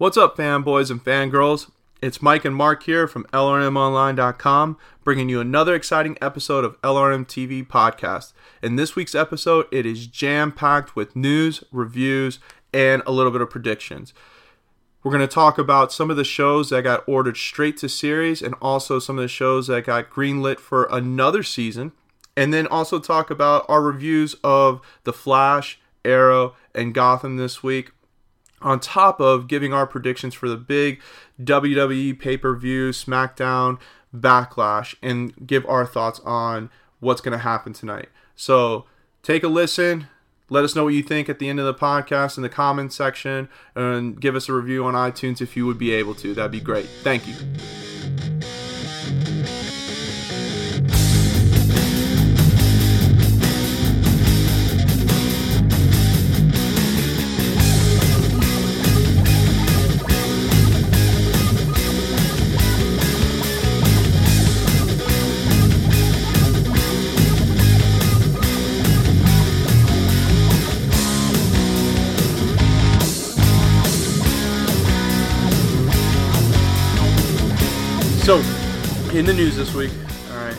What's up, fanboys and fangirls? It's Mike and Mark here from LRMOnline.com, bringing you another exciting episode of LRM TV Podcast. In this week's episode, it is jam packed with news, reviews, and a little bit of predictions. We're going to talk about some of the shows that got ordered straight to series and also some of the shows that got greenlit for another season. And then also talk about our reviews of The Flash, Arrow, and Gotham this week. On top of giving our predictions for the big WWE pay per view, SmackDown, Backlash, and give our thoughts on what's going to happen tonight. So take a listen, let us know what you think at the end of the podcast in the comments section and give us a review on iTunes if you would be able to. That'd be great. Thank you. In the news this week, all right,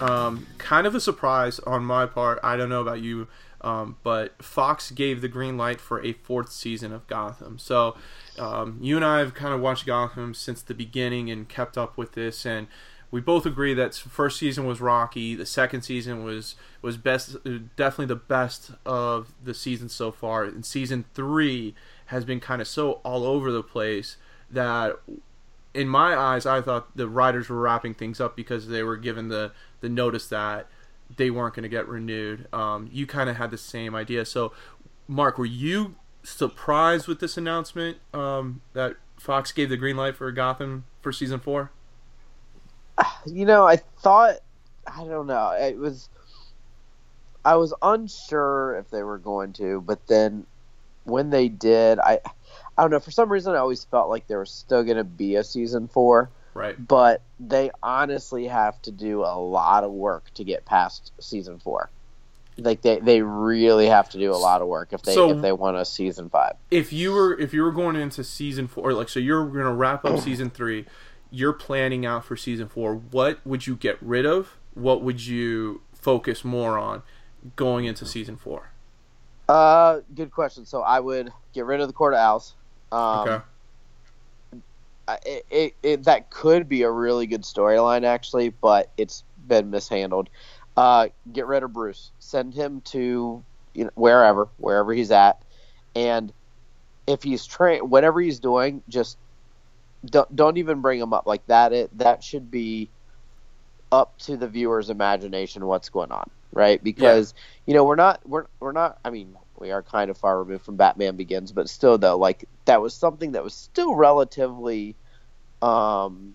um, kind of a surprise on my part. I don't know about you, um, but Fox gave the green light for a fourth season of Gotham. So, um, you and I have kind of watched Gotham since the beginning and kept up with this, and we both agree that first season was rocky. The second season was was best, definitely the best of the season so far. And season three has been kind of so all over the place that in my eyes, I thought the writers were wrapping things up because they were given the the notice that they weren't going to get renewed. Um, you kind of had the same idea. So, Mark, were you surprised with this announcement um, that Fox gave the green light for Gotham for season four? You know, I thought I don't know. It was I was unsure if they were going to, but then when they did, I I don't know. For some reason, I always felt like there was still going to be a season four. Right. But they honestly have to do a lot of work to get past season four. Like they, they really have to do a lot of work if they So- if they want a season five. If you were if you were going into season four, like so you're going to wrap up season three, you're planning out for season four. What would you get rid of? What would you focus more on going into season four? Uh, good question. So I would get rid of the Court of Owls. Um, Okay. It, it, it that could be a really good storyline actually, but it's been mishandled. Uh, get rid of Bruce. Send him to you know, wherever, wherever he's at, and if he's train, whatever he's doing, just don't don't even bring him up like that. It that should be up to the viewer's imagination what's going on, right? Because you know we're not we're we're not. I mean, we are kind of far removed from Batman Begins, but still, though, like that was something that was still relatively um,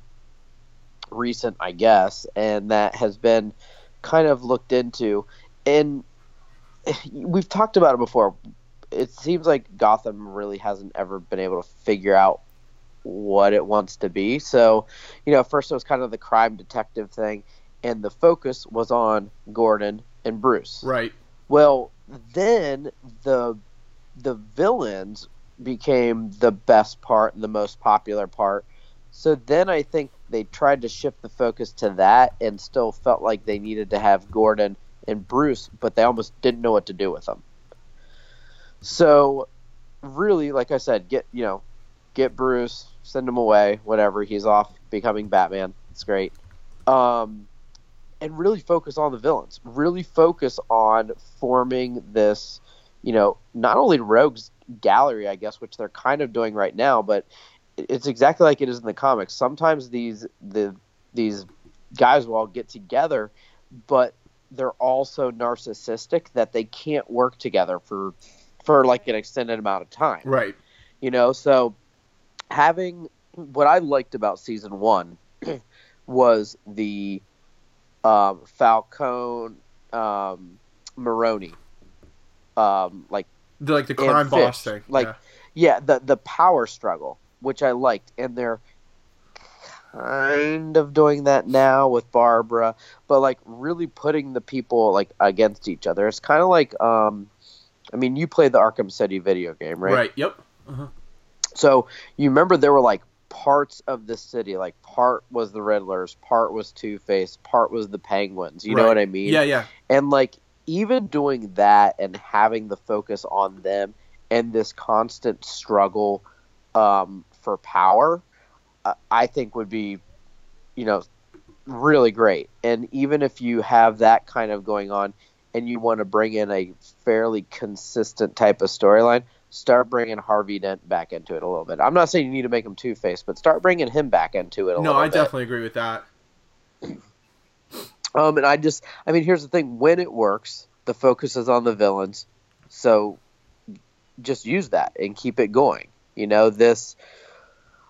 recent, I guess, and that has been kind of looked into. And we've talked about it before. It seems like Gotham really hasn't ever been able to figure out what it wants to be. So, you know, first it was kind of the crime detective thing, and the focus was on Gordon and Bruce. Right. Well, then the the villains became the best part and the most popular part. So then I think they tried to shift the focus to that and still felt like they needed to have Gordon and Bruce, but they almost didn't know what to do with them. So really, like I said, get you know, get Bruce, send him away, whatever. He's off becoming Batman. It's great. Um, and really focus on the villains. Really focus on forming this, you know, not only rogues gallery, I guess, which they're kind of doing right now, but it's exactly like it is in the comics. Sometimes these the these guys will all get together, but they're also narcissistic that they can't work together for for like an extended amount of time. Right. You know, so having what I liked about season one was the um, Falcone um, Maroni, um, like The, like the crime boss thing. like- yeah. yeah, the the power struggle, which I liked, and they're kind of doing that now with Barbara, but like really putting the people like against each other. It's kind of like, um, I mean, you played the Arkham City video game, right? right. Yep. So you remember there were like parts of the city, like part was the Riddlers, part was Two Face, part was the Penguins. You know what I mean? Yeah, yeah. And like even doing that and having the focus on them and this constant struggle um, for power, uh, I think would be, you know, really great. And even if you have that kind of going on and you want to bring in a fairly consistent type of storyline, start bringing Harvey Dent back into it a little bit. I'm not saying you need to make him Two Face, but start bringing him back into it a No, I bit. definitely agree with that. Um, and I just, I mean, here's the thing: when it works, the focus is on the villains, so just use that and keep it going. You know, this,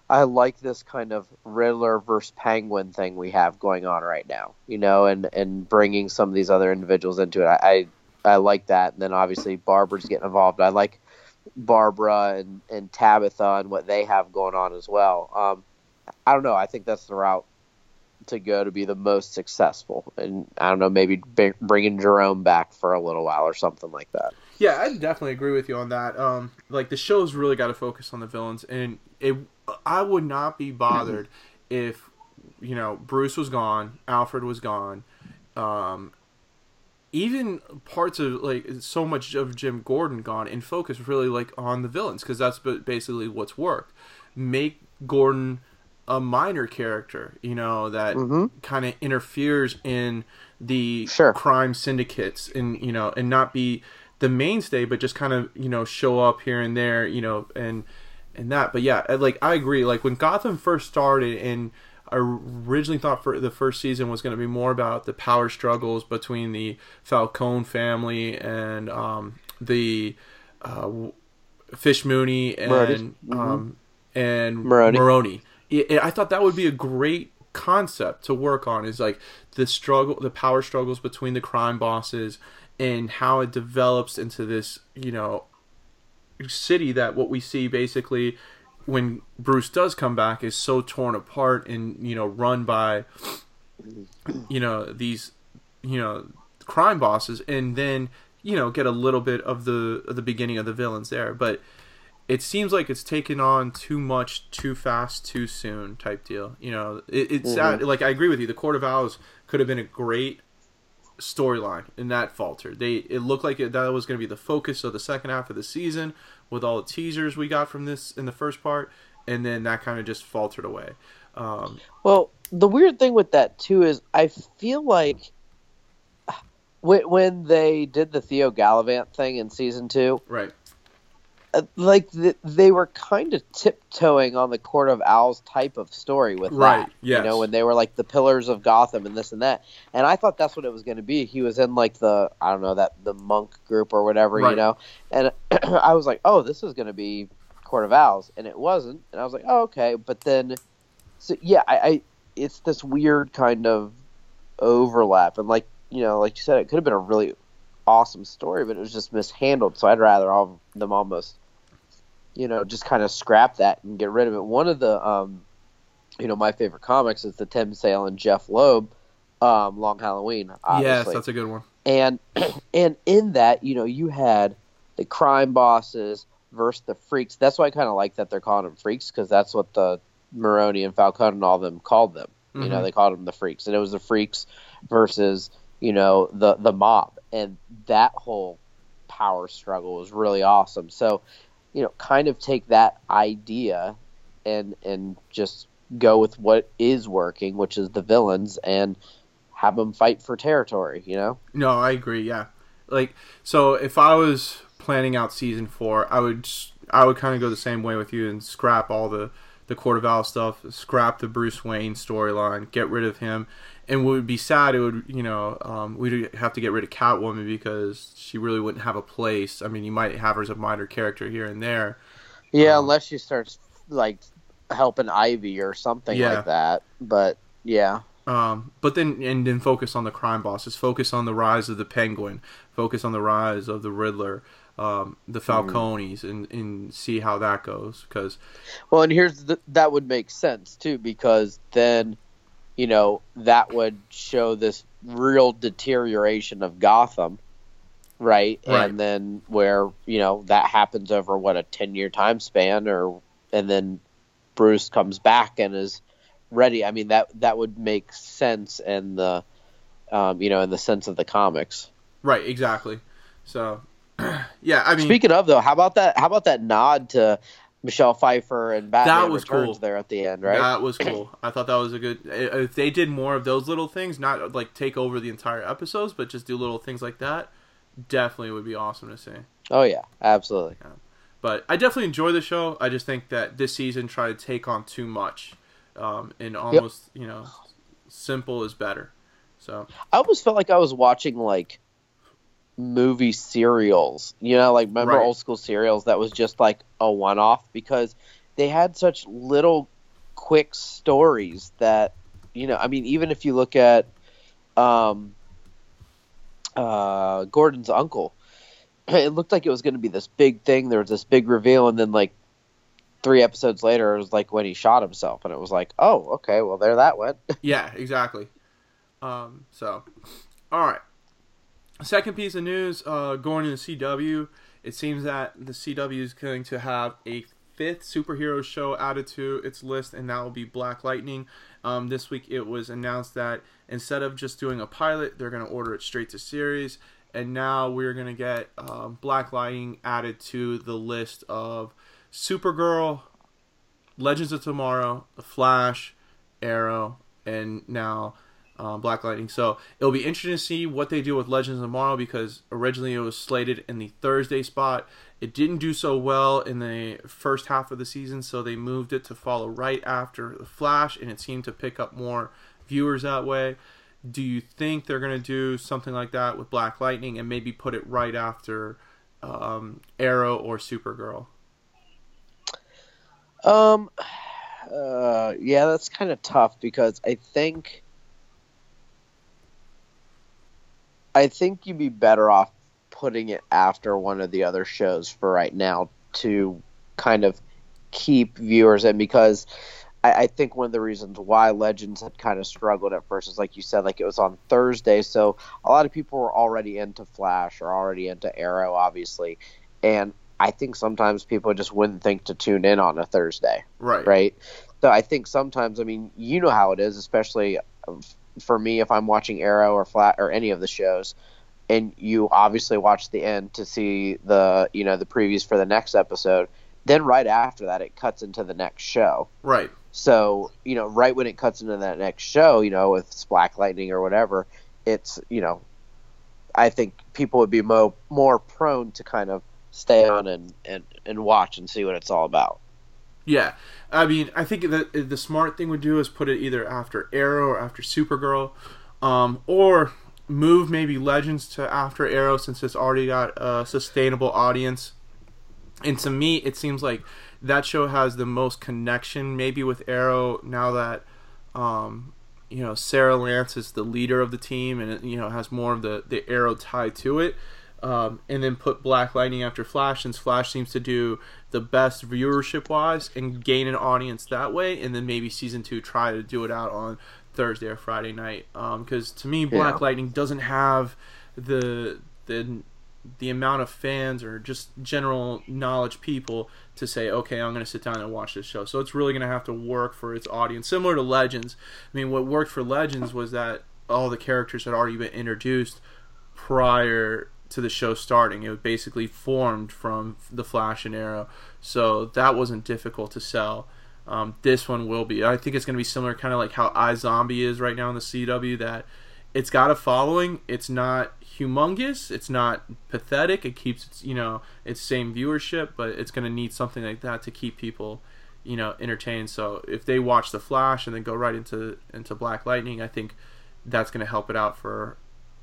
I like this kind of Riddler versus Penguin thing we have going on right now. You know, and and bringing some of these other individuals into it. I, I, I like that. And then obviously Barbara's getting involved. I like Barbara and and Tabitha and what they have going on as well. Um, I don't know. I think that's the route to go to be the most successful. And I don't know, maybe bringing Jerome back for a little while or something like that. Yeah, I definitely agree with you on that. Um, like the show's really got to focus on the villains, and it. I would not be bothered if, you know, Bruce was gone, Alfred was gone, um, even parts of like so much of Jim Gordon gone, and focus really like on the villains because that's ba- basically what's worked. Make Gordon a minor character, you know, that mm-hmm. kind of interferes in the Sure. crime syndicates, and you know, and not be the mainstay, but just kind of you know show up here and there, you know, and and that. But yeah, like I agree. Like when Gotham first started, and I originally thought for the first season was going to be more about the power struggles between the Falcone family and um, the uh, Fish Mooney and Maroni. um, and Maroni. I thought that would be a great concept to work on. Is like the struggle, the power struggles between the crime bosses, and how it develops into this, you know, city that what we see basically when Bruce does come back is so torn apart and you know run by you know these you know crime bosses and then you know get a little bit of the of the beginning of the villains there. But it seems like it's taken on too much too fast too soon type deal you know? It, it's sad. Mm-hmm. Like i agree with you. The court of owls could have been a great storyline and that faltered. They it looked like it, that was going to be the focus of the second half of the season with all the teasers we got from this in the first part and then that kind of just faltered away. Um, Well, the weird thing with that too is I feel like when, when they did the Theo Galavan thing in season two, right Uh, like th- they were kind of tiptoeing on the Court of Owls type of story with Right, that. yes. You know, when they were like the pillars of Gotham and this and that. And I thought that's what it was going to be. He was in like the I don't know that the monk group or whatever, Right. you know. And I was like, oh, this is going to be Court of Owls, and it wasn't. And I was like, oh, okay. But then, so yeah, I, I it's this weird kind of overlap, and like you know, like you said, it could have been a really awesome story, but it was just mishandled. So I'd rather all them almost, you know, just kind of scrap that and get rid of it. One of the, um, you know, my favorite comics is the Tim Sale and Jeph Loeb, um, Long Halloween. yes that's a good one and and in that, you know, you had the crime bosses versus the freaks. That's why I kind of like that they're calling them freaks because that's what the Maroni and Falcone and all of them called them. You know, Mhm. they called them the freaks, and it was the freaks versus you know the the mob, and that whole power struggle was really awesome. So, you know, kind of take that idea and and just go with what is working, which is the villains, and have them fight for territory. You know. No, I agree. Yeah, like so if I was planning out season four, I would I would kind of go the same way with you and scrap all the the Court of Owls stuff, scrap the Bruce Wayne storyline, get rid of him, and what would be sad, it would you know um, we'd have to get rid of Catwoman because she really wouldn't have a place. I mean, you might have her as a minor character here and there. Yeah, Um, unless she starts like helping Ivy or something Yeah. like that. But yeah, Um, but then and then focus on the crime bosses. Focus on the rise of the Penguin. Focus on the rise of the Riddler, um, the Falcones, and and see how that goes. Because well, and here's the, that would make sense too because then, you know, that would show this real deterioration of Gotham, right? Right. And then where you know that happens over what a ten year time span, or and then Bruce comes back and is ready. I mean that that would make sense in the, um, you know, in the sense of the comics. right, exactly. So yeah, I mean Speaking of though, how about that? How about that nod to Michelle Pfeiffer and Batman That was Returns cool. there at the end, right? That was cool. I thought that was a good. If they did more of those little things, not like take over the entire episodes, but just do little things like that, definitely would be awesome to see. oh yeah, absolutely. But I definitely enjoy the show. I just think that this season tried to take on too much, um, and almost you know, simple is better. So I almost felt like I was watching like movie serials. You know, like remember Right. old school serials that was just like a one off because they had such little quick stories that you know, I mean even if you look at um uh Gordon's uncle, it looked like it was going to be this big thing. There was this big reveal and then like three episodes later it was like when he shot himself and it was like, "Oh, okay, well there that went." yeah, exactly. Um, so, all right. Second piece of news, uh, going to the CW. It seems that the CW is going to have a fifth superhero show added to its list, and that will be Black Lightning. Um, this week, it was announced that instead of just doing a pilot, they're going to order it straight to series. And now we're going to get um, Black Lightning added to the list of Supergirl, Legends of Tomorrow, The Flash, Arrow, and now um, Black Lightning. So it'll be interesting to see what they do with Legends of Tomorrow because originally it was slated in the Thursday spot. It didn't do so well in the first half of the season, so they moved it to follow right after The Flash, and it seemed to pick up more viewers that way. Do you think they're going to do something like that with Black Lightning and maybe put it right after um, Arrow or Supergirl? Um, uh, yeah, that's kind of tough because I think, I think you'd be better off putting it after one of the other shows for right now to kind of keep viewers in because I, I think one of the reasons why Legends had kind of struggled at first is like you said, like it was on Thursday, so a lot of people were already into Flash or already into Arrow, obviously, and I think sometimes people just wouldn't think to tune in on a Thursday Right. right? So I think sometimes, I mean, you know how it is, especially for me if I'm watching Arrow or Flat or any of the shows, and you obviously watch the end to see the you know the previews for the next episode. Then right after that, it cuts into the next show. Right. So you know, right when it cuts into that next show, you know, with Black Lightning or whatever, it's you know, I think people would be mo- more prone to kind of stay on and, and, and watch and see what it's all about. Yeah, I mean, I think that the smart thing would do is put it either after Arrow or after Supergirl, um, or move maybe Legends to after Arrow since it's already got a sustainable audience. And to me, it seems like that show has the most connection, maybe with Arrow now that um, you know Sarah Lance is the leader of the team and it, you know has more of the the Arrow tie to it. Um, and then put Black Lightning after Flash, since Flash seems to do the best viewership wise and gain an audience that way. And then maybe season two try to do it out on Thursday or Friday night. Um, because to me, Black Yeah. Lightning doesn't have the the the amount of fans or just general knowledge people to say, okay, I'm going to sit down and watch this show. So it's really going to have to work for its audience, similar to Legends. I mean, what worked for Legends was that all the characters had already been introduced prior to the show starting. It basically formed from the Flash and Arrow, so that wasn't difficult to sell. Um, this one will be. I think it's going to be similar, kind of like how iZombie is right now in the CW. That it's got a following. It's not humongous. It's not pathetic. It keeps its you know its same viewership, but it's going to need something like that to keep people you know entertained. So if they watch the Flash and then go right into into Black Lightning, I think that's going to help it out for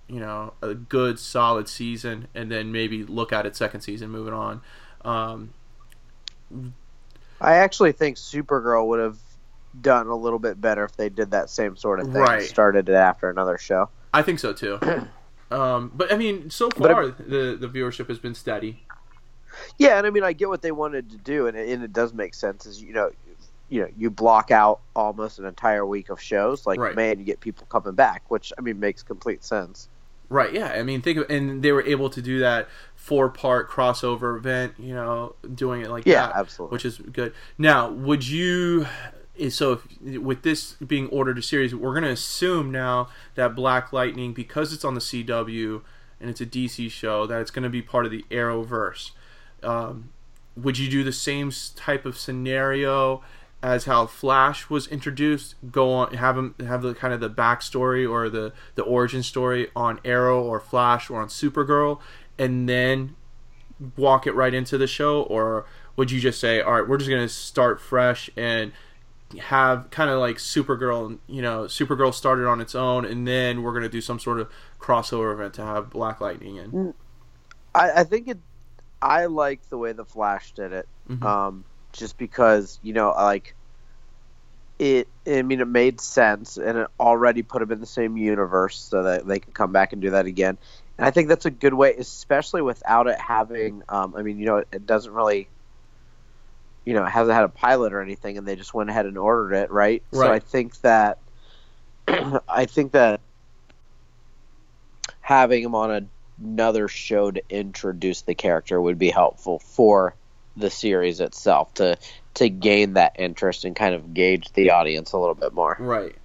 you know a good solid season, and then maybe look at it second season moving on. Um, I actually think Supergirl would have done a little bit better if they did that same sort of thing. Right. Started it after another show. I think so too. um, but I mean, so far the the viewership has been steady. Yeah, and I mean, I get what they wanted to do, and it, and it does make sense. Is you know, you know, you block out almost an entire week of shows, like Right. man, you get people coming back, which I mean makes complete sense. Right. Yeah. I mean, think of and they were able to do that four part crossover event. You know, doing it like Yeah, that, absolutely. which is good. Now, would you? So, if, with this being ordered a series, we're going to assume now that Black Lightning, because it's on the CW and it's a DC show, that it's going to be part of the Arrowverse. Um, would you do the same type of scenario as how Flash was introduced? Go on, have him have the kind of the backstory or the the origin story on Arrow or Flash or on Supergirl, and then walk it right into the show, or would you just say, all right, we're just gonna start fresh and have kind of like Supergirl, you know, Supergirl started on its own, and then we're gonna do some sort of crossover event to have Black Lightning in. I, I think it. I like the way the Flash did it, Mhm. um, just because you know, like it. I mean, it made sense, and it already put them in the same universe, so that they can come back and do that again. And I think that's a good way, especially without it having. Um, I mean, you know, it, it doesn't really. You know, it hasn't had a pilot or anything, and they just went ahead and ordered it, right? right. So I think that. I think that having him on a another show to introduce the character would be helpful for the series itself to to gain that interest and kind of gauge the audience a little bit more. Right.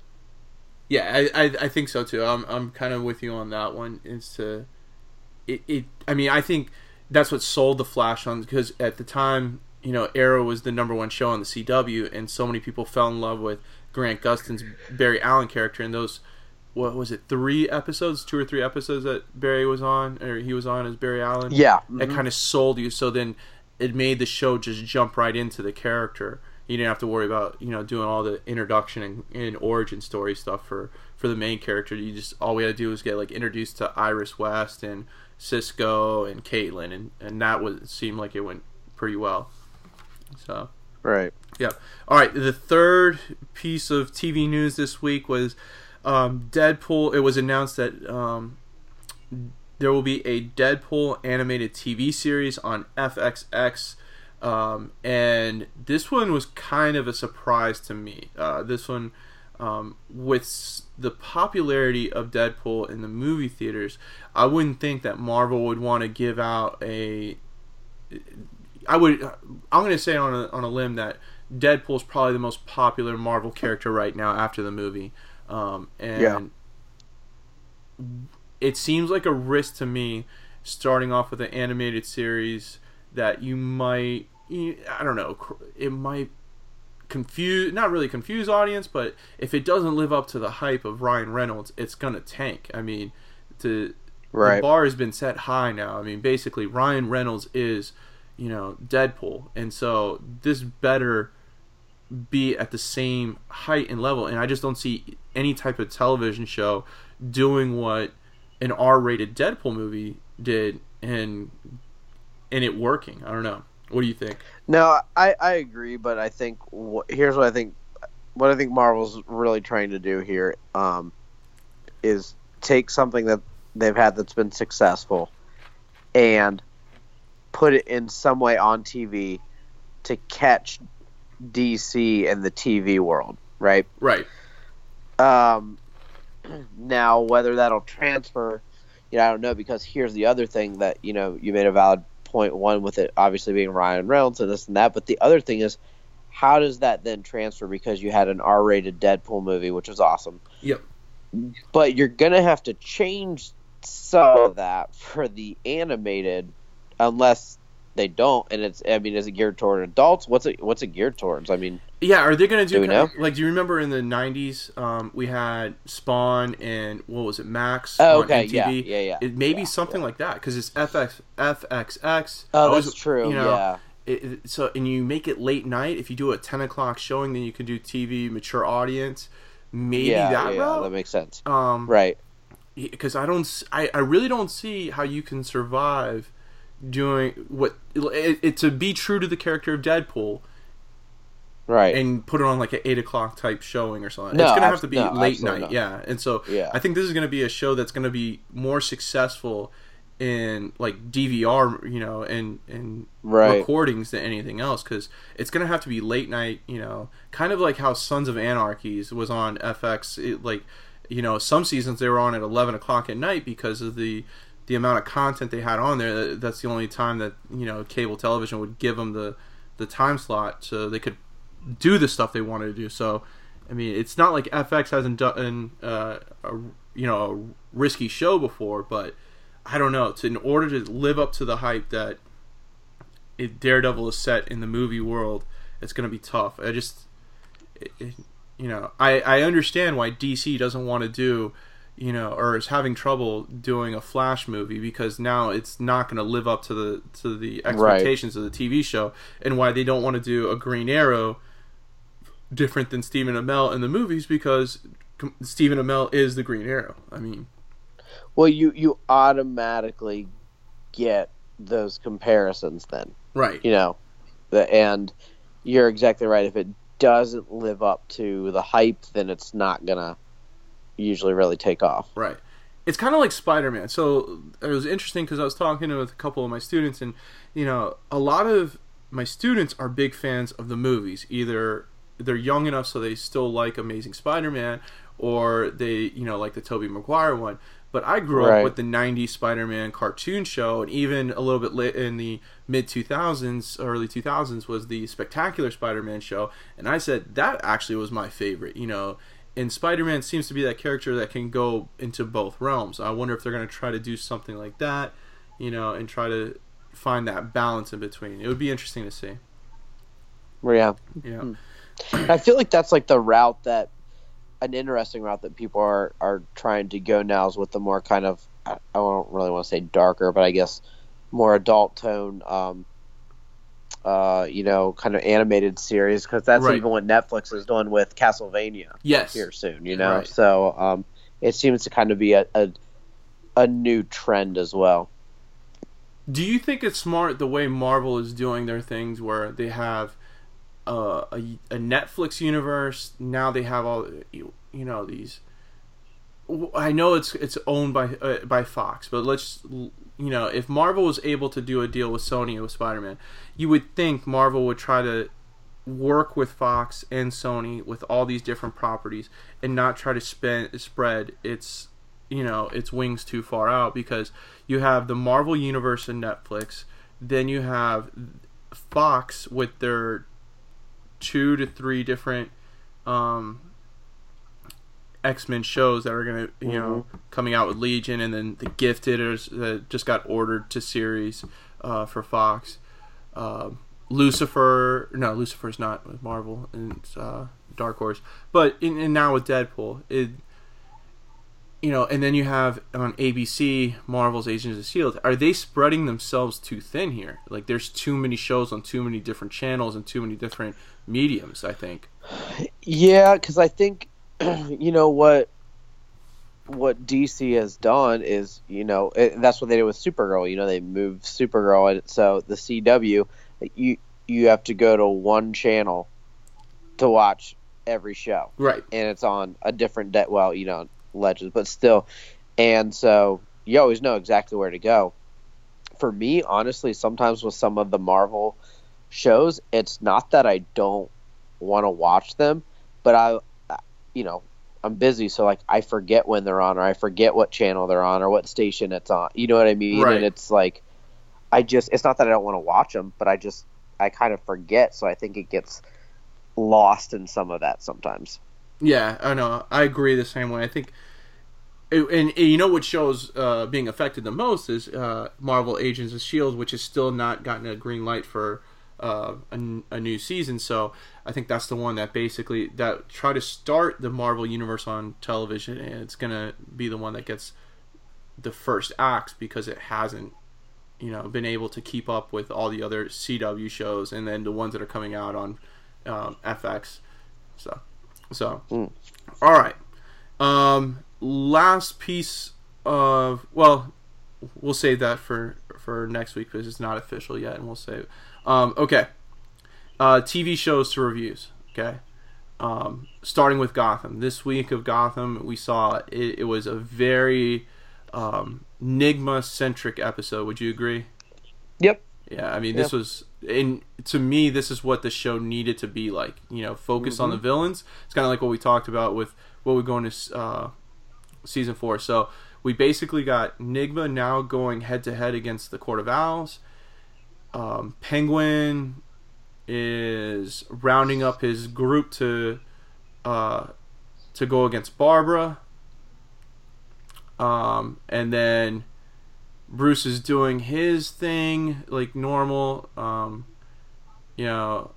Yeah, I, I, I think so too. I'm I'm kind of with you on that one. Is to, it, it I mean I think that's what sold the Flash on because at the time you know Arrow was the number one show on the CW and so many people fell in love with Grant Gustin's Barry Allen character and those what was it three episodes two or three episodes that Barry was on or he was on as Barry Allen Yeah. it kind of sold you. So then it made the show just jump right into the character. You didn't have to worry about you know doing all the introduction and, and origin story stuff for for the main character. You just all we had to do was get like introduced to Iris West and Cisco and Caitlin, and and that was seemed like it went pretty well. So. Right. Yeah. All right. The third piece of TV news this week was um, Deadpool. It was announced that um, there will be a Deadpool animated TV series on FXX. Um, and this one was kind of a surprise to me. Uh, this one, um, with the popularity of Deadpool in the movie theaters, I wouldn't think that Marvel would want to give out a I would. I'm going to say on a, on a limb that Deadpool is probably the most popular Marvel character right now after the movie, um, and Yeah. It seems like a risk to me, starting off with an animated series that you might I don't know it might confuse, not really confuse audience, but if it doesn't live up to the hype of Ryan Reynolds, it's gonna tank. I mean, to the bar has been set high now. I mean, basically, Ryan Reynolds is, you know, Deadpool, and so this better be at the same height and level. And I just don't see any type of television show doing what an R-rated Deadpool movie did, and and it working. I don't know. What do you think? No, I, I agree, but I think wh- here's what I think. What I think Marvel's really trying to do here um, is take something that they've had that's been successful and put it in some way on TV to catch DC and the TV world, right? Right. Um, now, whether that'll transfer, you know, I don't know because here's the other thing that you know you made a valid. One with it obviously being Ryan Reynolds and this and that, but the other thing is how does that then transfer because you had an R-rated Deadpool movie, which was awesome, Yep. but you're gonna have to change some of that for the animated, unless they don't. And it's I mean, is it geared toward adults? What's it What's it geared towards? I mean, Yeah, are they gonna do, Do kind of- like? Do you remember in the '90s um, we had Spawn and what was it, Max? Oh, on okay, MTV? yeah, yeah, yeah, It may be yeah, something like that because it's FX FXX. oh, I was- that's true. you know, yeah. it, so and you make it late night if you do a 10 o'clock showing then you can do tv mature audience maybe yeah, that yeah, route. that makes sense. um, Right. because I don't, I, I really don't see how you can survive doing what it, it to be true to the character of Deadpool Right. and put it on like an eight o'clock type showing or something. No, it's gonna have to be no, late night, not. yeah. And so Yeah. I think this is gonna be a show that's gonna be more successful in like DVR, you know, and and Right. recordings than anything else because it's gonna have to be late night, you know, kind of like how Sons of Anarchies was on FX. It, like, you know, some seasons they were on at eleven o'clock at night because of the the amount of content they had on there. That- That's the only time that you know cable television would give them the the time slot so they could do the stuff they wanted to do. So, I mean, it's not like FX hasn't done uh, a you know a risky show before, but I don't know. To, in order to live up to the hype that it, Daredevil is set in the movie world, it's going to be tough. I just, it, it, you know, I I understand why DC doesn't want to do. You know, or is having trouble doing a Flash movie because now it's not going to live up to the to the expectations of the TV show, and why they don't want to do a Green Arrow different than Stephen Amell in the movies because Stephen Amell is the Green Arrow. I mean, Well, you you automatically get those comparisons then. right? You know, the and you're exactly right. If it doesn't live up to the hype, then it's not gonna usually really take off. Right. It's kind of like Spider Man. So it was interesting because I was talking with a couple of my students, and you know, a lot of my students are big fans of the movies. Either they're young enough so they still like Amazing Spider Man, or they, you know, like the Tobey Maguire one. But I grew Right. up with the '90s Spider-Man cartoon show, and even a little bit late in the mid 2000s, early 2000s, was the Spectacular Spider-Man show. And I said that actually was my favorite. You know, and Spider-Man seems to be that character that can go into both realms. I wonder if they're going to try to do something like that, you know, and try to find that balance in between. It would be interesting to see. Yeah, Yeah. I feel like that's like the route that an interesting route that people are are trying to go now is with the more kind of I I don't really want to say darker, but I guess more adult tone. Um, uh, you know, kind of animated series because that's Right. even what Netflix is doing with Castlevania Yes. here soon. You know, Right. so um, it seems to kind of be a, a a new trend as well. Do you think it's smart the way Marvel is doing their things, where they have uh, a, a Netflix universe? Now they have all you, you know these. I know it's it's owned by uh, by Fox, but let's you know if Marvel was able to do a deal with Sony with Spider Man, you would think Marvel would try to work with Fox and Sony with all these different properties and not try to spend spread its you know its wings too far out because you have the Marvel universe in Netflix, then you have Fox with their two to three different um, X Men shows that are gonna you know coming out with Legion and then the Gifted is, that just got ordered to series uh, for Fox. Um Lucifer, no, Lucifer's not with Marvel and it's, uh, Dark Horse, but in, and now with Deadpool, it you know, and then you have on ABC Marvel's Agents of Shield. Are they spreading themselves too thin here? Like, there's too many shows on too many different channels and too many different mediums. I think. Yeah, because I think you know what what DC has done is you know it, that's what they did with Supergirl. You know they moved Supergirl, and so the CW you you have to go to one channel to watch every show, Right. and it's on a different day. Well, you know Legends, but still, and so you always know exactly where to go. For me, honestly, sometimes with some of the Marvel shows, it's not that I don't want to watch them, but I, you know, I'm busy, so like I forget when they're on, or I forget what channel they're on, or what station it's on. You know what I mean? Right. And it's like, I just, it's not that I don't want to watch them, but I just, I kind of forget, so I think it gets lost in some of that sometimes. Yeah, I know. I agree the same way. I think, and, and you know what shows uh, being affected the most is uh, Marvel Agents of Shield, which has still not gotten a green light for uh, a, a new season. So I think that's the one that basically that try to start the Marvel universe on television, and it's gonna be the one that gets the first acts because it hasn't you know been able to keep up with all the other CW shows and then the ones that are coming out on um, FX. So So, Mm. all right. Um, last piece of well, we'll save that for for next week because it's not official yet, and we'll save. Um, okay. Uh, TV shows to reviews. Okay. Um, starting with Gotham. This week of Gotham, we saw it, it was a very um, Nigma centric episode. Would you agree? Yep. Yeah, I mean, this was, and to me, this is what the show needed to be like. You know, focus on the villains. It's kind of like what we talked about with what we go into uh, season four. So we basically got Nigma now going head to head against the Court of Owls. Um, Penguin is rounding up his group to uh, to go against Barbara. Um, and then Bruce is doing his thing like normal. Um, you know,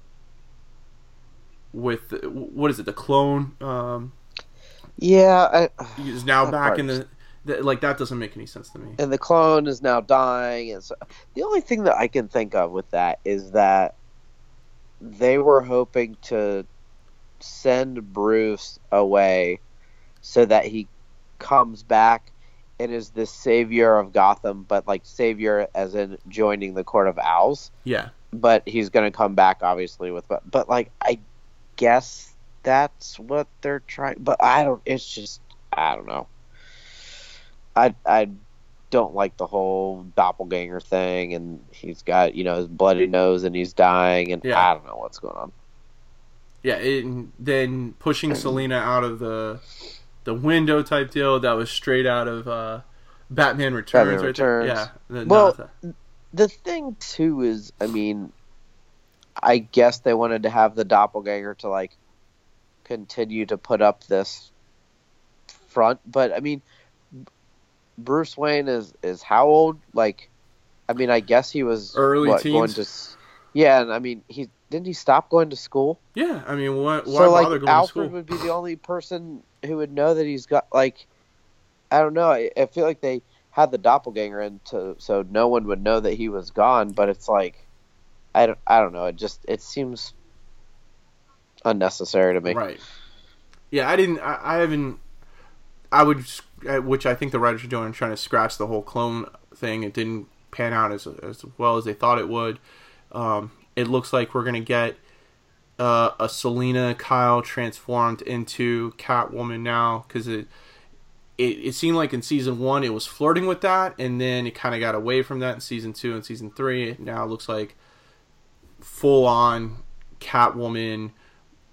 with what is it? The clone um, Yeah, I, is now back in the, the. Like that doesn't make any sense to me. and the clone is now dying. And so, the only thing that I can think of with that is that they were hoping to send Bruce away so that he comes back and is the savior of Gotham, but like savior as in joining the Court of Owls. Yeah, But he's going to come back, obviously, with but, but like I guess that's what they're trying. But I don't. It's just I don't know. I I don't like the whole doppelganger thing, and he's got you know his bloody nose and he's dying, and Yeah. I don't know what's going on. yeah. And then pushing Selina out of the the window type deal that was straight out of uh, Batman Returns. Batman right there. Returns. Yeah. the- Well, The thing too is, I mean, I guess they wanted to have the doppelganger to like continue to put up this front, but I mean, Bruce Wayne is is how old? Like, I mean, I guess he was Early what, teens. going to. Yeah, and I mean, he didn't he stop going to school? yeah. I mean, what? Why so bother like going to Alfred school? would be the only person who would know that he's got like I don't know. I, I feel like they had the doppelganger in to so no one would know that he was gone, but it's like I don't I don't know. It just it seems unnecessary to me. Right. Yeah, I didn't. I, I haven't. I would, which I think the writers are doing, trying to scratch the whole clone thing. It didn't pan out as as well as they thought it would. Um, it looks like we're gonna get uh, a Selina Kyle transformed into Catwoman now because it, it it seemed like in season one it was flirting with that, and then it kind of got away from that in season two and season three. Now it looks like full on Catwoman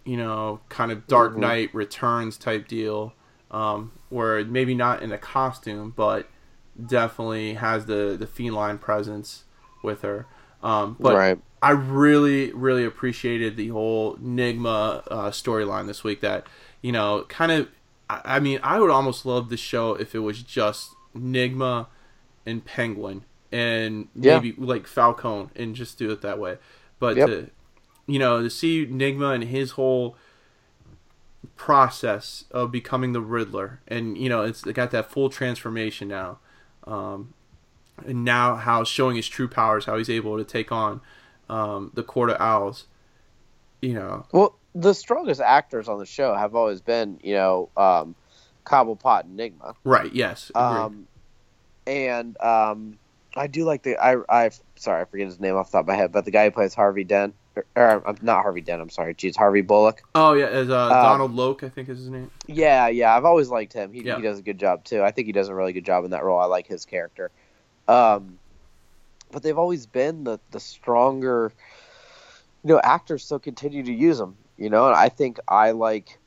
you know, kind of Dark Mhm. Knight Returns type deal, um, where maybe not in a costume, but definitely has the the feline presence with her. Um, but right. I really, really appreciated the whole Nigma uh, storyline this week. That you know, kind of. I, I mean, I would almost love the show if it was just Nigma and Penguin, and Yeah. maybe like Falcone, and just do it that way. But Yep. to, you know, to see Nigma and his whole process of becoming the Riddler, and you know, it's got that full transformation now. Um, and now how showing his true powers, how he's able to take on um, the Court of Owls. You know, Well, the strongest actors on the show have always been, you know, um, Cobblepot and Enigma. right? Yes, agreed. Um, and um, I do like the I I sorry I forget his name off the top of my head, but the guy who plays Harvey Dent or, or um, not Harvey Dent, I'm sorry, geez, Harvey Bullock. oh yeah, as uh, Donald Logue, I think is his name. Yeah, yeah, I've always liked him. He Yeah. he does a good job too. I think he does a really good job in that role. I like his character. Um, but they've always been the the stronger, you know, actors still continue to use them. You know, and I think I like,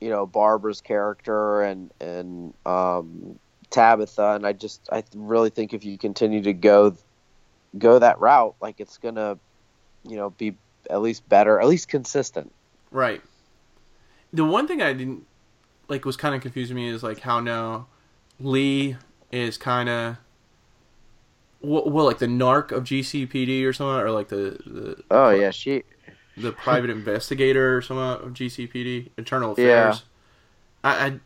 you know, Barbara's character and and um, Tabitha, and I just I really think if you continue to go go that route, like it's gonna, you know, be at least better, at least consistent. Right. The one thing I didn't like was kind of confusing me is like how now Lee is kind of what, what like the narc of GCPD or something, or like the the, Oh yeah, she the private investigator or something of GCPD, Internal Yeah. Affairs. I, I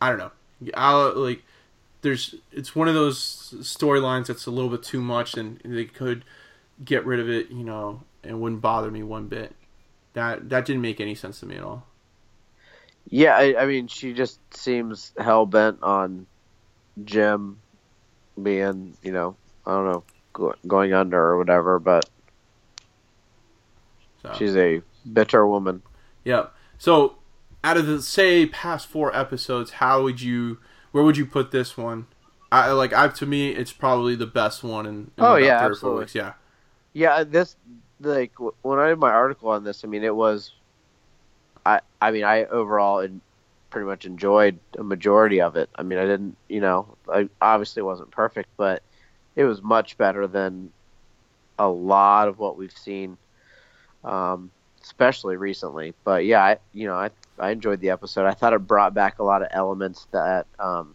I don't know. I like there's it's one of those storylines that's a little bit too much, and they could get rid of it, you know, and it wouldn't bother me one bit. That that didn't make any sense to me at all. Yeah, I, I mean, she just seems hell bent on Jim being, you know, I don't know, go, going under or whatever. But So. she's a bitter woman. Yeah. So, out of the say past four episodes, how would you? Where would you put this one? I like. I to me, it's probably the best one in. in Oh, yeah, three or four absolutely. weeks. Yeah. Yeah, this like when I did my article on this, I mean, it was, I I mean, I overall en- pretty much enjoyed a majority of it. I mean, I didn't, you know, I obviously wasn't perfect, but it was much better than a lot of what we've seen, um, especially recently. But yeah, I you know, I I enjoyed the episode. I thought it brought back a lot of elements that um,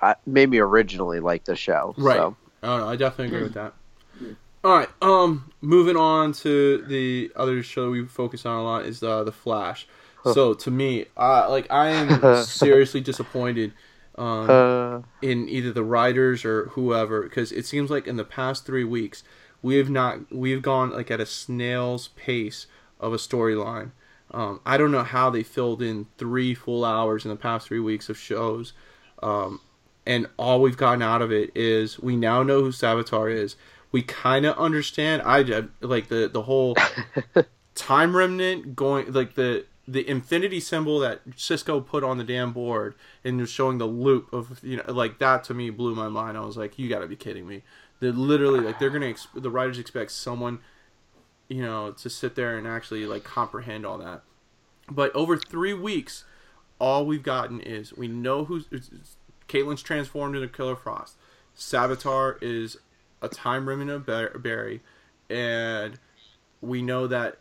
I made me originally like the show. Right. So. Oh, no, I definitely agree with that. All right. Um, moving on to the other show we focus on a lot is uh, the Flash. So to me, uh, like I am seriously disappointed um, Uh, in either the writers or whoever because it seems like in the past three weeks we have not we've gone like at a snail's pace of a storyline. Um, I don't know how they filled in three full hours in the past three weeks of shows, um, and all we've gotten out of it is we now know who Savitar is. We kind of understand. I like the the whole time remnant going like the the infinity symbol that Cisco put on the damn board and was showing the loop of you know like that to me blew my mind. I was like, you got to be kidding me. They're literally like they're gonna ex- the writers expect someone you know to sit there and actually like comprehend all that. But over three weeks, all we've gotten is we know who's Caitlin's transformed into Killer Frost. Savitar is a time remnant of Bar- Barry, and we know that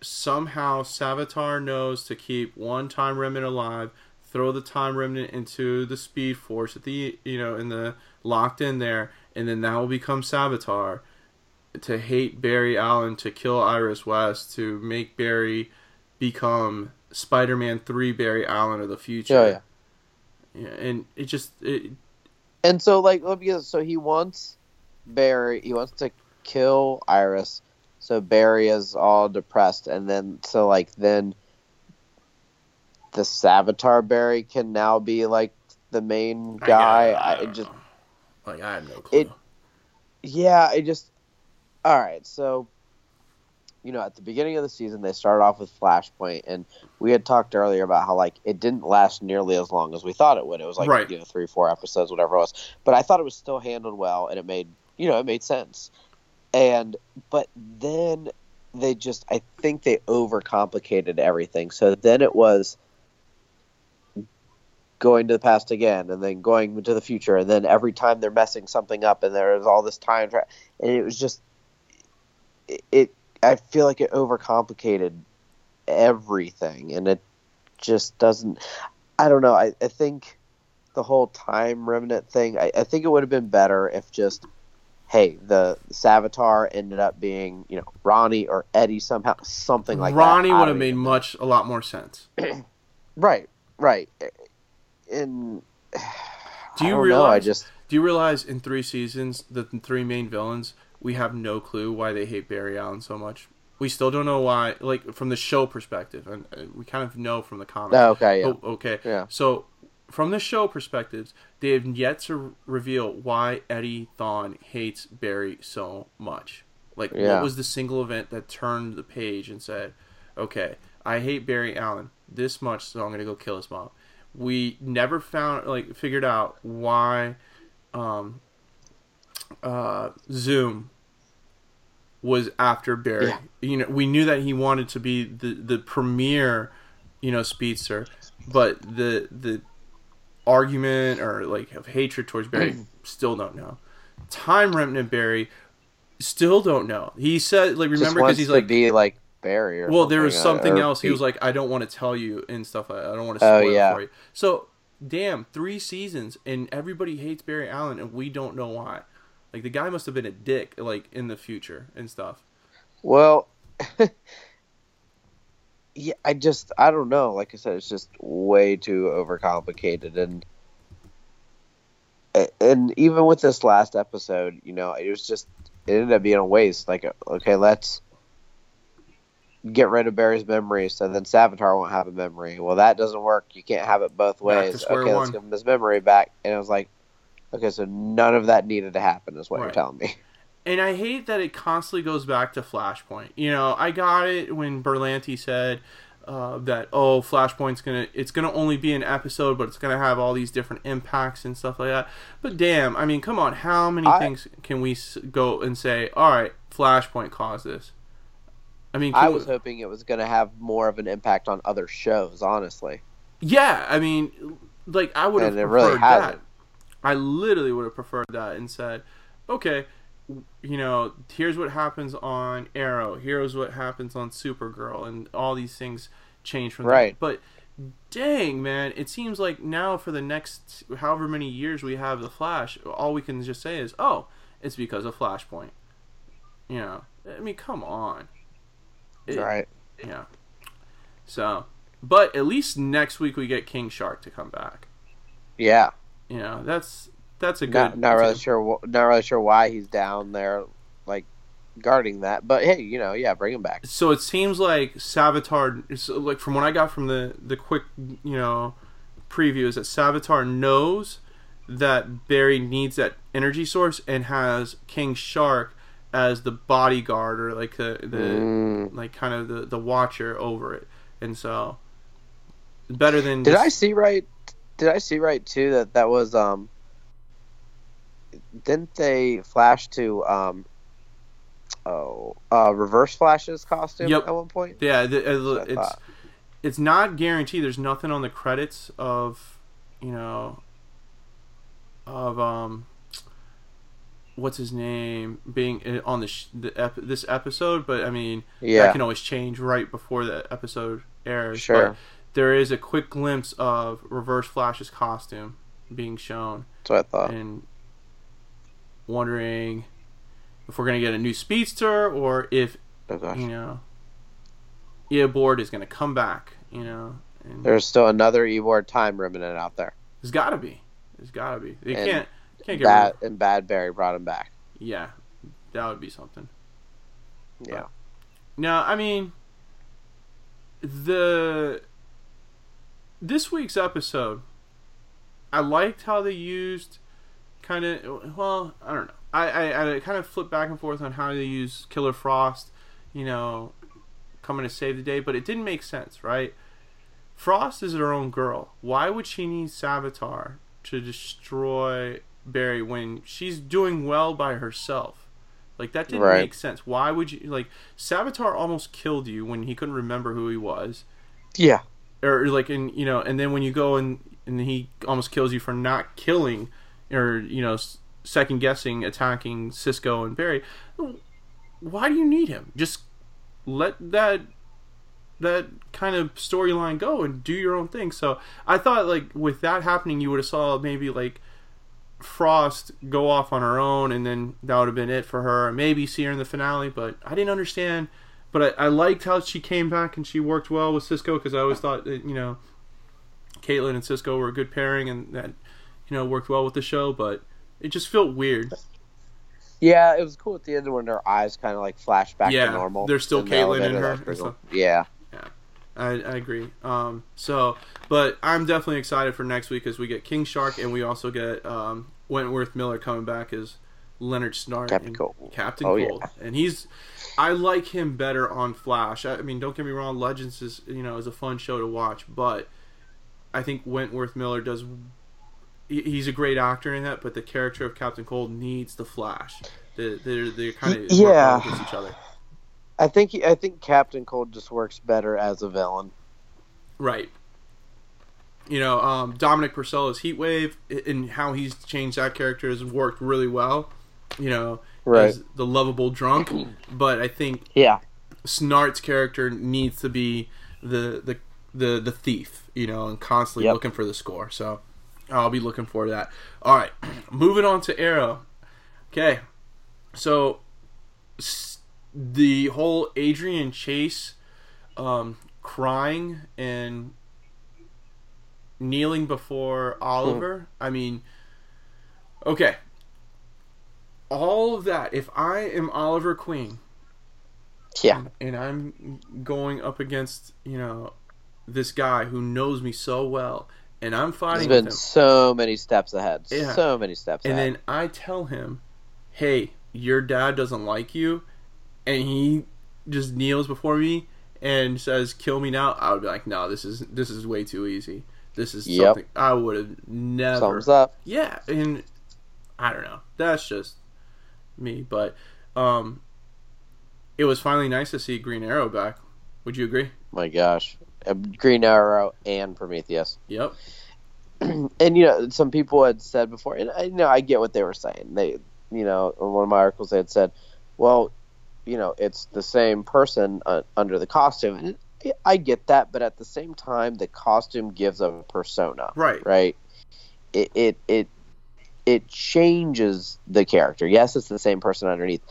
somehow Savitar knows to keep one time remnant alive, throw the time remnant into the Speed Force at the you know in the locked in there, and then that will become Savitar to hate Barry Allen, to kill Iris West, to make Barry become Spider-Man Three Barry Allen of the future. Oh, yeah. Yeah, and it just it, And so, like, let me get so he wants Barry. He wants to kill Iris. So Barry is all depressed, and then so like then the Savitar Barry can now be like the main guy. I, I, don't just like I have no clue. It- yeah, I just all right. So you know, at the beginning of the season, they started off with Flashpoint, and we had talked earlier about how like it didn't last nearly as long as we thought it would. It was like Right. you know three, four episodes, whatever it was. But I thought it was still handled well, and it made you know it made sense. And but then they just I think they overcomplicated everything. So then it was going to the past again and then going to the future and then every time they're messing something up and there's all this time tra- and it was just it, it I feel like it overcomplicated everything and it just doesn't I don't know I, I think the whole time remnant thing I, I think it would have been better if just hey the Savitar ended up being you know Ronnie or Eddie somehow something like Ronnie that I would have made know. much a lot more sense. right right and Do you realize? know, I just Do you realize in three seasons the three main villains we have no clue why they hate Barry Allen so much. We still don't know why. Like from the show perspective, and we kind of know from the comics. Oh, okay, yeah. Oh, okay. Yeah. So from the show perspectives, they have yet to reveal why Eddie Thawne hates Barry so much. Like, Yeah. what was the single event that turned the page and said, "Okay, I hate Barry Allen this much, so I'm gonna go kill his mom." We never found like figured out why um, uh, Zoom was after Barry. Yeah. You know, we knew that he wanted to be the the premier, you know, speedster, but the the argument or like of hatred towards Barry still don't know. Time Remnant Barry still don't know. He said like remember because he's to like be like Barry or well, there was something, uh, or else. He was like, I don't want to tell you and stuff. like I don't want to Oh, spoil yeah. it for you. So, damn, three seasons and everybody hates Barry Allen and we don't know why. Like the guy must have been a dick, like in the future and stuff. Well, yeah, I just I don't know. Like I said, it's just way too overcomplicated, and and even with this last episode, you know, it was just it ended up being a waste. Like, okay, let's get rid of Barry's memory, so then Savitar won't have a memory. Well, that doesn't work. You can't have it both ways. Okay, one. let's give him his memory back. And it was like, okay, so none of that needed to happen, is what you're telling me. and I hate that it constantly goes back to Flashpoint. You know, I got it when Berlanti said uh, that oh, Flashpoint's gonna it's gonna only be an episode, but it's gonna have all these different impacts and stuff like that. But damn, I mean, come on, how many I- things can we go and say? All right, Flashpoint caused this. I mean, I was we- hoping it was going to have more of an impact on other shows, honestly. Yeah, I mean, like I would have And it preferred really that. I literally would have preferred that and said, okay, you know, here's what happens on Arrow, here's what happens on Supergirl, and all these things change from Right. that. But dang, man, it seems like now for the next however many years we have the Flash, all we can just say is, oh, it's because of Flashpoint. You know, I mean, come on. It- right. yeah. So, but at least next week we get King Shark to come back. Yeah. You know, that's that's a good. Not, not really sure. Not really sure why he's down there, like guarding that. But hey, you know, yeah, bring him back. So it seems like Savitar, is- like from what I got from the the quick, you know, preview, is that Savitar knows that Barry needs that energy source and has King Shark as the bodyguard or like the the Mm. like kind of the the watcher over it, and so better than Did just- I see right? Did I see right too that that was um? Didn't they flash to um? Oh, uh, Reverse Flash's costume Yep. at one point. Yeah, the, uh, it's thought. it's not guaranteed. There's nothing on the credits of you know of um what's his name being uh, on the, sh- the ep- this episode, but I mean Yeah. that can always change right before the episode airs. Sure. But there is a quick glimpse of Reverse Flash's costume being shown, That's what I thought. and wondering if we're gonna get a new speedster or if Oh, you know, Eobard is going to come back. You know, and There's still another Eobard time remnant out there. there's got to be. There's got to be. They And can't can't get Bad rid. and Bad Barry brought him back. Yeah, that would be something. Yeah. No, I mean, the this week's episode, I liked how they used kind of. Well, I don't know. I, I I kind of flipped back and forth on how they use Killer Frost. You know, coming to save the day, but it didn't make sense, right? Frost is her own girl. Why would she need Savitar to destroy Barry when she's doing well by herself? Like that didn't Right. make sense. Why would you like Savitar almost killed you when he couldn't remember who he was, Yeah. Or like in you know, and then when you go and and he almost kills you for not killing, or you know, second guessing attacking Cisco and Barry. Why do you need him? Just let that that kind of storyline go and do your own thing. So I thought like with that happening, you would have saw maybe like Frost go off on her own, and then that would have been it for her. Maybe see her in the finale, but I didn't understand. But I, I liked how she came back and she worked well with Cisco because I always thought that you know, Caitlin and Cisco were a good pairing and that you know worked well with the show. But it just felt weird. Yeah, it was cool at the end when her eyes kind of like flashed back Yeah, to normal. there's still in the Caitlin in her pretty. Yeah. I, I agree. Um, so, but I'm definitely excited for next week as we get King Shark and we also get um, Wentworth Miller coming back as Leonard Snart, Captain and Cold. Captain Oh, yeah. Cold, and he's. I like him better on Flash. I, I mean, don't get me wrong, Legends is you know is a fun show to watch, but I think Wentworth Miller does. he- He's a great actor in that, but the character of Captain Cold needs the Flash. They're they're, they're kind of Yeah. against each other. I think he, I think Captain Cold just works better as a villain. Right. You know, um, Dominic Purcell's Heatwave i- and how he's changed that character has worked really well. You know, Right. as the lovable drunk. But I think Yeah. Snart's character needs to be the the the, the thief. You know, and constantly Yep. looking for the score. So I'll be looking for that. All right, moving on to Arrow. Okay, so s- the whole Adrian Chase um, crying and kneeling before Oliver. I mean, okay. All of that. If I am Oliver Queen, Yeah. and I'm going up against you know this guy who knows me so well, and I'm fighting with been him, so many steps ahead. Yeah. So many steps and ahead. then I tell him, "Hey, your dad doesn't like you," and he just kneels before me and says, "Kill me now." I would be like, "No, this is this is way too easy. This is Yep. something I would have never." Thumbs up. Yeah, and I don't know. That's just me, but um, it was finally nice to see Green Arrow back. Would you agree? My gosh. Uh, Green Arrow and Prometheus. Yep. and you know, some people had said before, and I you know I get what they were saying. They, you know, in one of my articles they had said, well, you know, it's the same person uh, under the costume, and I get that, but at the same time, the costume gives a persona, Right. right? It it it it changes the character. Yes, it's the same person underneath,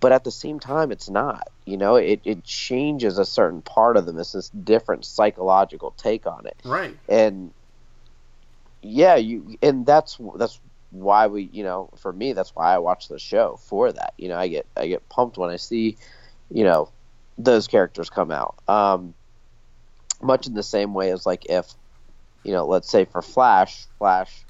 but at the same time, it's not. You know, it it changes a certain part of them. It's this different psychological take on it Right. and yeah you and that's that's why we you know for me that's why i watch the show for that you know i get i get pumped when i see you know those characters come out um much in the same way as like if you know let's say for flash flash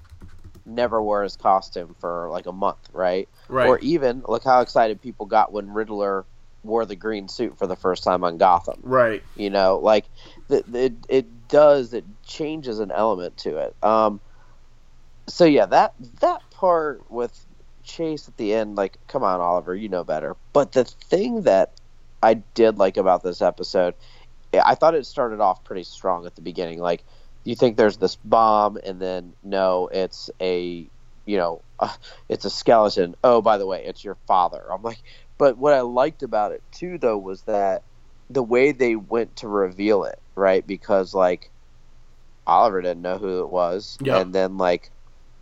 never wore his costume for like a month right? Right. or even look how excited people got when riddler wore the green suit for the first time on gotham. Right. you know like the, the, it, it does it changes an element to it. Um so yeah that that part with chase at the end like come on oliver you know better. But the thing that i did like about this episode i thought it started off pretty strong at the beginning. Like you think there's this bomb and then no it's a you know uh, it's a skeleton oh by the way it's your father i'm like but what i liked about it too though was that the way they went to reveal it, right? Because like Oliver didn't know who it was, Yeah. and then like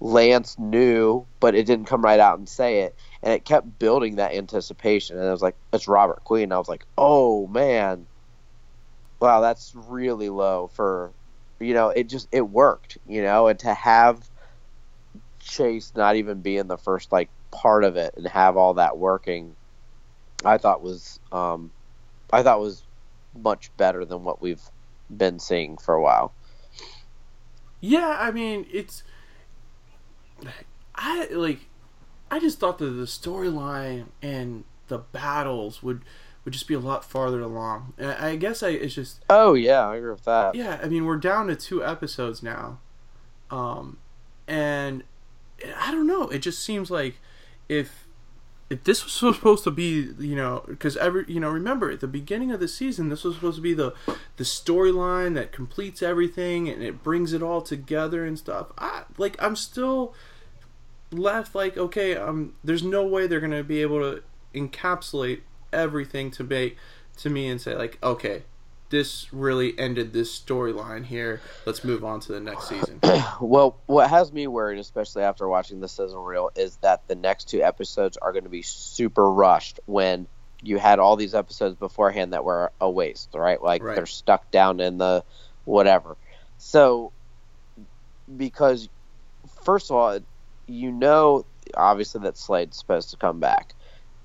Lance knew, but it didn't come right out and say it, and it kept building that anticipation. And I was like, "It's Robert Queen." I was like, "Oh man, wow, that's really low for." You know, it just it worked, you know, and to have Chase not even be in the first like part of it and have all that working, I thought was um, I thought was much better than what we've been seeing for a while. Yeah, I mean, it's I like I just thought that the storyline and the battles would would just be a lot farther along. I I guess I it's just Oh yeah, I agree with that. yeah, I mean, we're down to two episodes now. Um and I don't know, it just seems like if if this was supposed to be, you know, because every, you know, remember at the beginning of the season, this was supposed to be the the storyline that completes everything and it brings it all together and stuff. I like, I'm still left like, okay, um, there's no way they're gonna be able to encapsulate everything to make to me and say like, okay, this really ended this storyline here. Let's move on to the next season. Well, what has me worried, especially after watching the sizzle reel, is that the next two episodes are going to be super rushed when you had all these episodes beforehand that were a waste, right? Like Right. they're stuck down in the whatever. So, because first of all, you know, obviously that Slade's supposed to come back,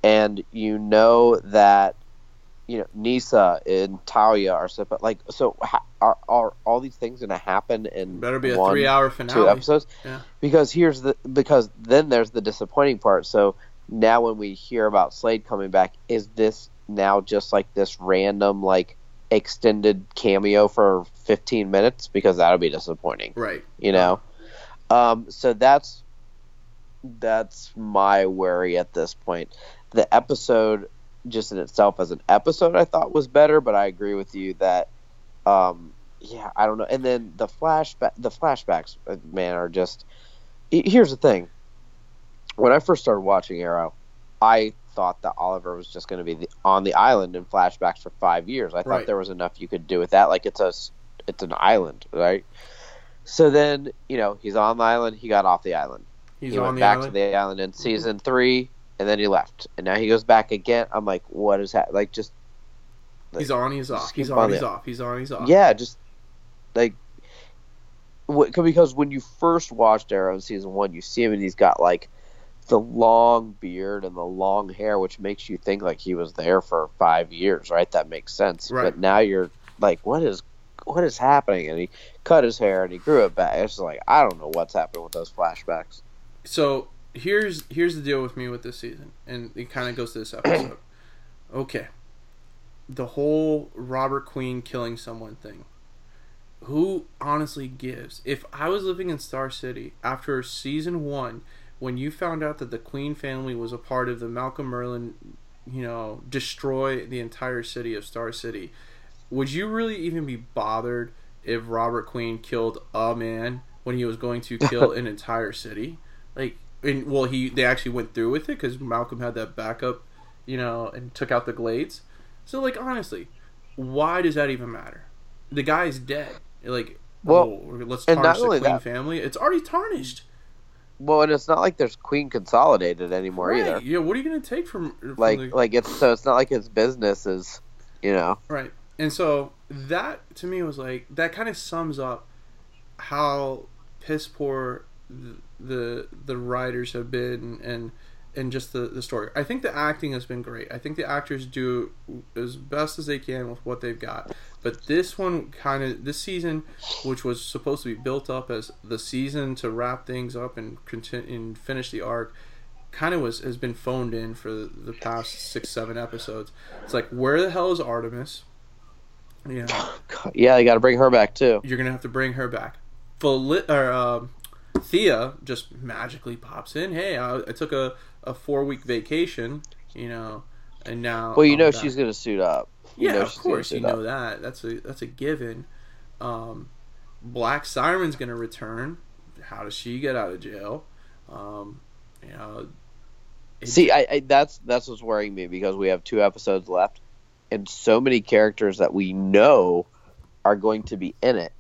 and you know that you know Nyssa and Talia are supposed like so. Are, are all these things going to happen in Better be a one, three-hour finale two episodes? Yeah. Because here's the because then there's the disappointing part. So now when we hear about Slade coming back, is this now just like this random like extended cameo for 15 minutes? Because that'll be disappointing Right. you know um, so that's that's my worry at this point the episode just in itself as an episode i thought was better but i agree with you that um, yeah i don't know and then the flashback the flashbacks uh, man are just here's the thing when i first started watching arrow i thought that oliver was just going to be the, on the island in flashbacks for five years i thought Right. there was enough you could do with that like it's a it's an island right so then, you know, he's on the island. He got off the island. He's he on went the back island. to the island in season three, and then he left. And now he goes back again. I'm like, what is that? Like, just He's on, he's off. He's on, on he's off. He's on, he's off. yeah, just like because when you first watched Arrow in season one, you see him and he's got like the long beard and the long hair, which makes you think like he was there for five years, right? That makes sense. Right. But now you're like, what is what is happening? And he cut his hair and he grew it back. It's like I don't know what's happening with those flashbacks. So here's here's the deal with me with this season, and it kind of goes to this episode. okay, the whole Robert Queen killing someone thing. Who honestly gives? If I was living in Star City after season one, when you found out that the Queen family was a part of the Malcolm Merlyn, you know, destroy the entire city of Star City, would you really even be bothered if Robert Queen killed a man when he was going to kill an entire city? Like, and well, he they actually went through with it because Malcolm had that backup, you know, and took out the Glades. So, like, honestly, why does that even matter? The guy's dead. Like, Well, oh, let's tarnish the Queen that- family. It's already tarnished. Well, and it's not like there's Queen Consolidated anymore Right. either. Yeah. What are you gonna take from, from Like the, like it's so it's not like his business is, you know. Right. And so that to me was like that kind of sums up how piss poor the the, writers have been and and just the, the story. I think the acting has been great. I think the actors do as best as they can with what they've got. But this one kind of this season, which was supposed to be built up as the season to wrap things up and continue and finish the arc, kind of was has been phoned in for the past six seven episodes. It's like where the hell is Artemis? Yeah, Yeah, you got to bring her back too. you're gonna have to bring her back. Fel- or um, Thea just magically pops in. Hey, I, I took a, a four week vacation, you know, and now. Well, you I'm know back. she's gonna suit up. You yeah, know of course you suit up. know that. That's a that's a given. Um, Black Siren's gonna return. How does she get out of jail? Um, you know. it- See, I, I that's that's what's worrying me because we have two episodes left, and so many characters that we know are going to be in it,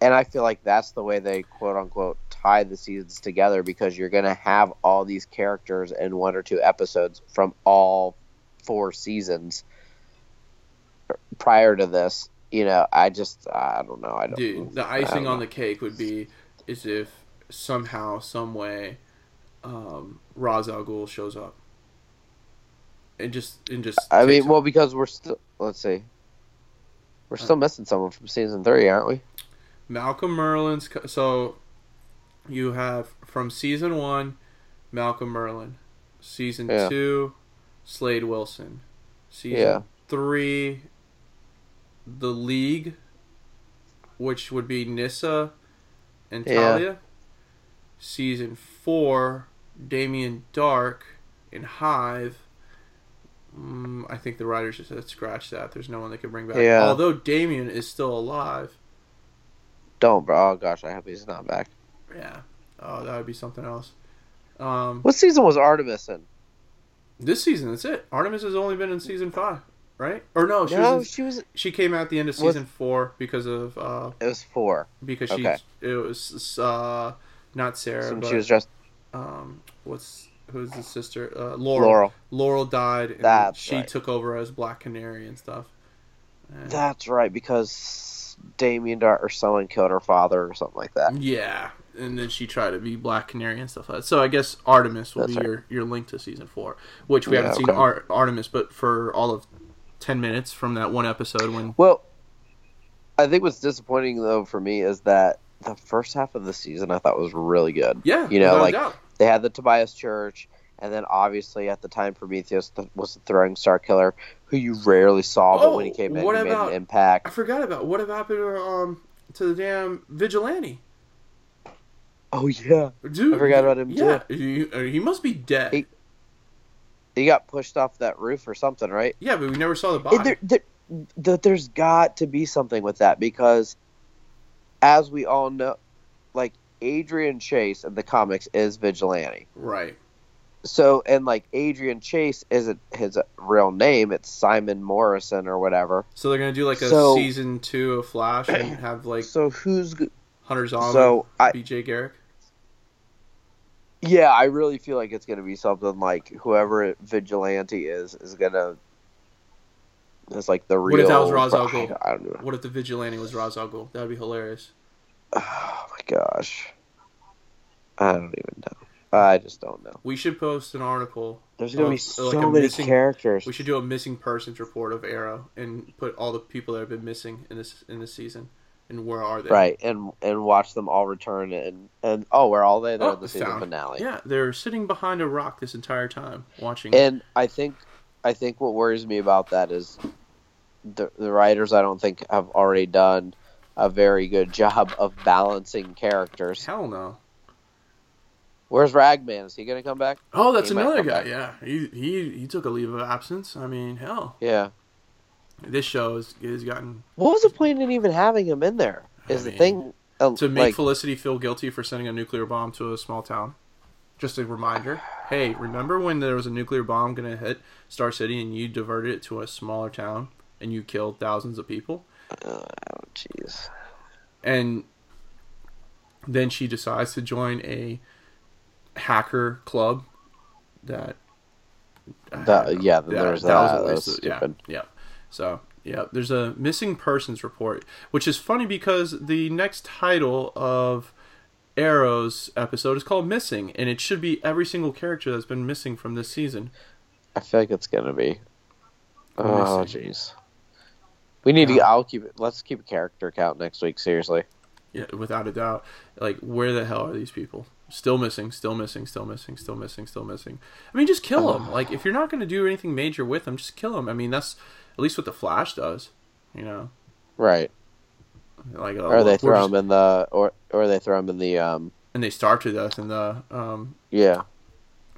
and I feel like that's the way they quote unquote tie the seasons together because you're going to have all these characters in one or two episodes from all four seasons prior to this. You know, I just I don't know. I don't. Dude, the icing on know. the cake would be is if somehow, some way, um, Ra's al Ghul shows up, and just and just. I mean, well, because we're still let's see, we're still missing someone from season three, aren't we? Malcolm Merlyn's. So, you have from season one, Malcolm Merlyn, season Yeah. two, Slade Wilson, season Yeah. three, the League, which would be Nyssa and Talia. Yeah. Season four, Damien Darhk and Hive. Mm, I think the writers just said scratch that. There's no one they could bring back. Yeah. Although Damien is still alive. Don't, bro. Oh gosh, I hope he's not back. Yeah. Oh, that would be something else. Um, What season was Artemis in? this season, that's it. Artemis has only been in season five, right? Or no, she no, was. In, she was. she came out at the end of Was- season four because of uh It was four. because she Okay. it was uh not Sarah So but she was just um what's who's the sister uh, Laurel. Laurel. Laurel died and That's she right. took over as Black Canary and stuff. And- That's right, because Damien Darhk or someone killed her father or something like that. Yeah, and then she tried to be Black Canary and stuff like that. So I guess Artemis will That's be right. your, your link to season four, which we Yeah, haven't seen okay. Ar- Artemis, but for all of ten minutes from that one episode when Well, I think what's disappointing though for me is that the first half of the season I thought was really good. yeah, You know, like they had the Tobias Church, and then obviously at the time Prometheus th- was the throwing star killer, who you rarely saw, but when he Oh, came in, what he made about- an I forgot about what happened to, um to the damn vigilante Oh yeah, dude. I forgot about him, Yeah, he, uh, he must be dead. He- he got pushed off that roof or something, right? yeah, but we never saw the body. There, there, there, there's got to be something with that because, as we all know, like Adrian Chase in the comics is vigilante. right. So, and like Adrian Chase isn't his real name; it's Simon Morrison or whatever. So they're gonna do like a So- season two of Flash and have like So who's? Hunter Zolomon, So I, B.J. Garrick. yeah, I really feel like it's gonna be something like whoever vigilante is is gonna. It's like the real. What if that was Ra's al Ghul? I don't know. What if the vigilante was Ra's al Ghul? That would be hilarious. Oh my gosh, I don't even know. I just don't know. We should post an article. There's gonna of, be so like, many missing- characters. We should do a missing persons report of Arrow and put all the people that have been missing in this in this season and where are they? right and and watch them all return and and oh, where are they? They're Oh, in the season found- finale. Yeah, they're sitting behind a rock this entire time watching. And I think I think what worries me about that is the the writers I don't think have already done a very good job of balancing characters. Hell no. Where's Ragman? Is he gonna come back? Oh, that's He another guy. back. Yeah, he, he he took a leave of absence. I mean, hell, Yeah. this show has, has gotten What was the point in even having him in there? Is I the mean, thing uh, to make like Felicity feel guilty for sending a nuclear bomb to a small town. Just a reminder. Hey, remember when there was a nuclear bomb going to hit Star City and you diverted it to a smaller town and you killed thousands of people? oh jeez. And then she decides to join a hacker club that. That- yeah, then there was that. a That was yeah, yeah. So yeah, there's a missing persons report, which is funny because the next title of Arrow's episode is called Missing, and it should be every single character that's been missing from this season. I feel like it's gonna be. Oh jeez. We need to. I'll keep it. Let's keep a character count next week. Seriously. Yeah, without a doubt. Like, where the hell are these people? Still missing, still missing, still missing, still missing, still missing. I mean, just kill them. Like, if you're not going to do anything major with them, just kill them. I mean, that's at least what the Flash does. You know, Right. like, uh, Or they throw just- him in the or or they throw him in the um and they starve to death in the um yeah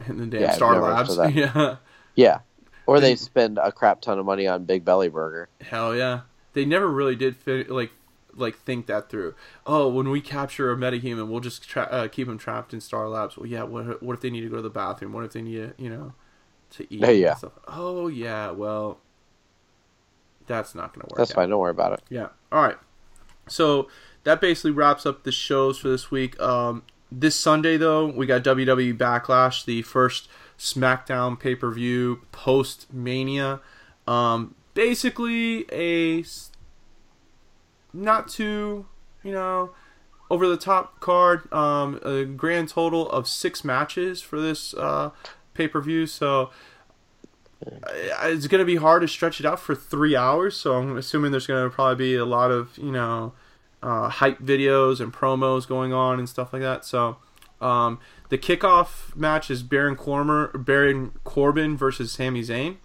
in the damn Yeah, Star Labs. heard of that. Yeah, yeah or they spend a crap ton of money on Big Belly Burger. hell yeah. They never really did fit, like like think that through. Oh, when we capture a metahuman, we'll just tra- uh, keep him trapped in Star Labs. Well, yeah. What what if they need to go to the bathroom? What if they need to, you know, to eat? Yeah, yeah. stuff? Oh yeah. Well, that's not gonna work. That's out. fine. Don't worry about it. Yeah. All right. So that basically wraps up the shows for this week. Um, this Sunday, though, we got WWE Backlash, the first SmackDown pay per view post Mania. Um, basically, a not too, you know, over the top card. Um, a grand total of six matches for this uh, pay per view. So it's going to be hard to stretch it out for three hours. So I'm assuming there's going to probably be a lot of you know uh, hype videos and promos going on and stuff like that. So um, the kickoff match is Baron Corbin, Baron Corbin versus Sami Zayn,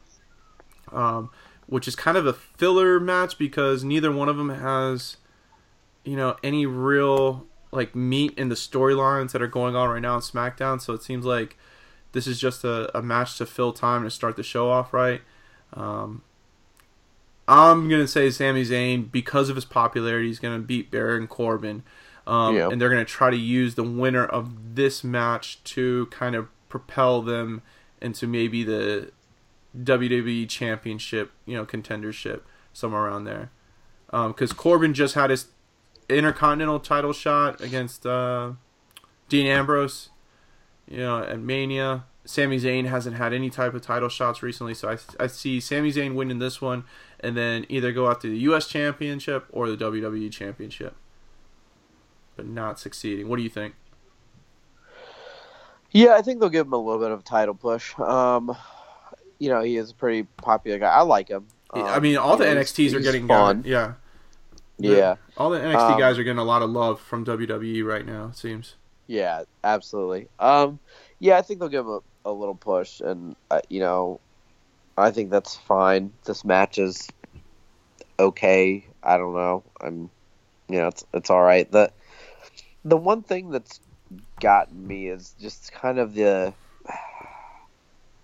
um, which is kind of a filler match because neither one of them has you know any real like meat in the storylines that are going on right now on SmackDown. So it seems like this is just a, a match to fill time to start the show off right. Um, I'm gonna say Sami Zayn because of his popularity, he's gonna beat Baron Corbin, um, Yeah. and they're gonna try to use the winner of this match to kind of propel them into maybe the WWE Championship, you know, contendership somewhere around there. Because Corbin just had his Intercontinental title shot against uh, Dean Ambrose, you know, at Mania. Sami Zayn hasn't had any type of title shots recently, so I, I see Sami Zayn winning this one and then either go after the U.S. Championship or the WWE Championship, but not succeeding. What do you think? Yeah, I think they'll give him a little bit of a title push. Um, you know, he is a pretty popular guy. I like him. Um, I mean, all the NXTs are getting fun. guys- Yeah, Yeah, all the NXT Um, guys are getting a lot of love from WWE right now. It seems. yeah, absolutely. Um, yeah, I think they'll give him a, a little push, and uh, you know, I think that's fine. This match is okay. I don't know. I'm, you know, it's it's all right. The the one thing that's gotten me is just kind of the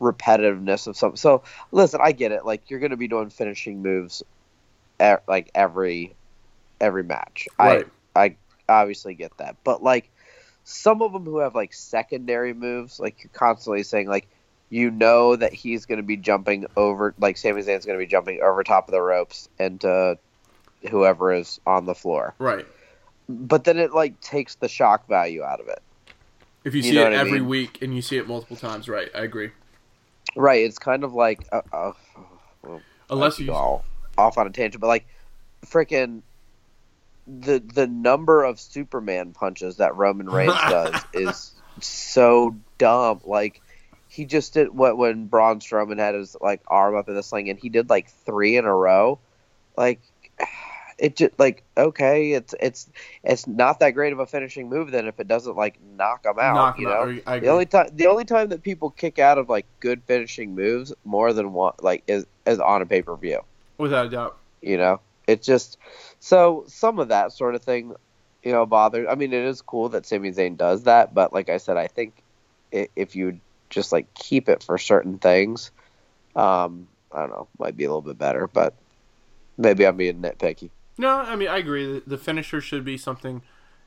repetitiveness of something. So listen, I get it. Like you're going to be doing finishing moves, e- like every every match. Right. I I obviously get that, but like some of them who have like secondary moves, like you're constantly saying like you know that he's going to be jumping over, like Sami Zayn's going to be jumping over top of the ropes into whoever is on the floor. Right. But then it like takes the shock value out of it. If you, You see it I every mean? week and you see it multiple times, right? I agree. Right. It's kind of like uh, uh, Unless you go all off on a tangent, but like freaking the the number of Superman punches that Roman Reigns does is so dumb. Like he just did what when Braun Strowman had his like arm up in the sling, and he did like three in a row. Like it just like okay, it's it's it's not that great of a finishing move then if it doesn't like knock them out. Knock you know, out. The only time the only time that people kick out of like good finishing moves more than one like is is on a pay per view. Without a doubt. You know, it just so some of that sort of thing, you know, bothers. I mean, it is cool that Sami Zayn does that, but like I said, I think if you just like keep it for certain things, um, I don't know, might be a little bit better. But maybe I'm being nitpicky. No, I mean I agree. The, the finisher should be something,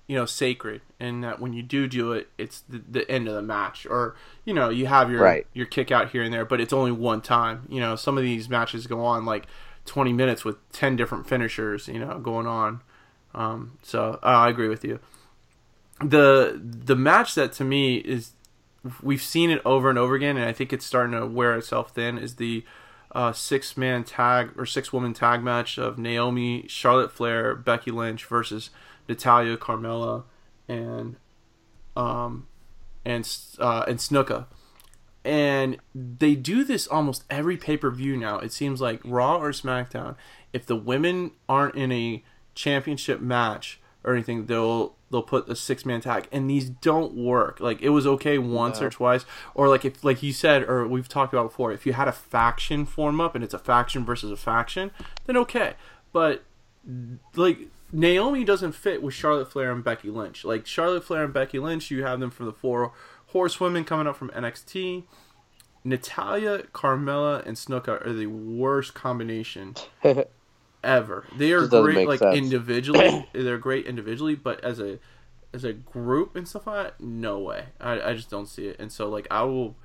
you know, sacred, and that when you do do it, it's the, the end of the match, or you know, you have your Right. your kick out here and there, but it's only one time. You know, some of these matches go on like twenty minutes with ten different finishers, you know, going on. Um, so uh, I agree with you. The the match that to me is we've seen it over and over again, and I think it's starting to wear itself thin. Is the uh, six man tag or six woman tag match of Naomi, Charlotte Flair, Becky Lynch versus Natalya, Carmella, and um and uh, and Snuka. And they do this almost every pay per view now. It seems like Raw or SmackDown. If the women aren't in a championship match or anything, they'll they'll put a six man tag, and these don't work. Like it was okay once or twice, or like if like you said or we've talked about before, if you had a faction form up and it's a faction versus a faction, then okay. But like Naomi doesn't fit with Charlotte Flair and Becky Lynch. Like Charlotte Flair and Becky Lynch, you have them from the four horsewomen coming up from NXT. Natalya, Carmella, and Snuka are the worst combination ever. They are great like sense. individually. they're great individually, but as a as a group and stuff like that, no way. I, I just don't see it. And so like I will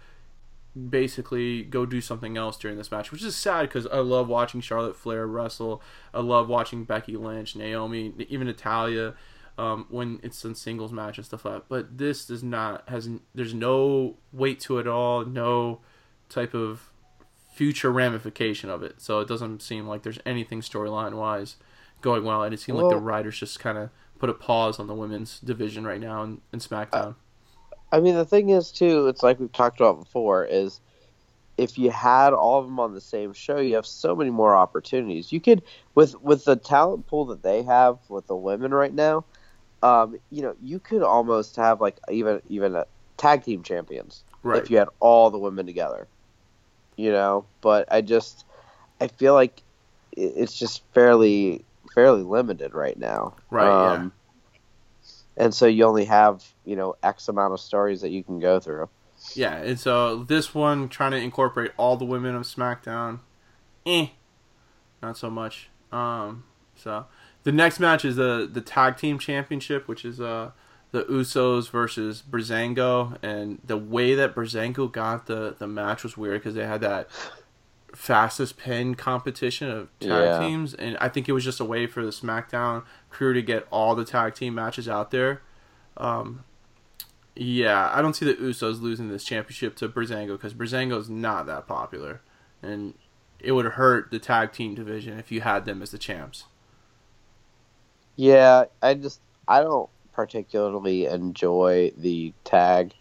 basically go do something else during this match, which is sad because I love watching Charlotte Flair wrestle. I love watching Becky Lynch, Naomi, even Natalya. Um, when it's in singles match and stuff like that, but this does not has there's no weight to it at all, no type of future ramification of it. So it doesn't seem like there's anything storyline wise going well, and it seemed like the writers just kind of put a pause on the women's division right now in, in SmackDown. I mean, the thing is too. It's like we've talked about before. Is if you had all of them on the same show, you have so many more opportunities. You could with with the talent pool that they have with the women right now. Um, you know, you could almost have like even even a tag team champions right. if you had all the women together. You know, but I just I feel like it's just fairly fairly limited right now. Right, yeah. And so you only have you know X amount of stories that you can go through. Yeah, and so this one trying to incorporate all the women of SmackDown, eh, not so much. Um, so the next match is the the tag team championship, which is uh the Usos versus Breezango, and the way that Breezango got the the match was weird because they had that fastest pin competition of tag Yeah. teams, and I think it was just a way for the SmackDown crew to get all the tag team matches out there. Um, yeah, I don't see the Usos losing this championship to Breezango because Breezango's not that popular, and it would hurt the tag team division if you had them as the champs. Yeah, I just I don't particularly enjoy the tag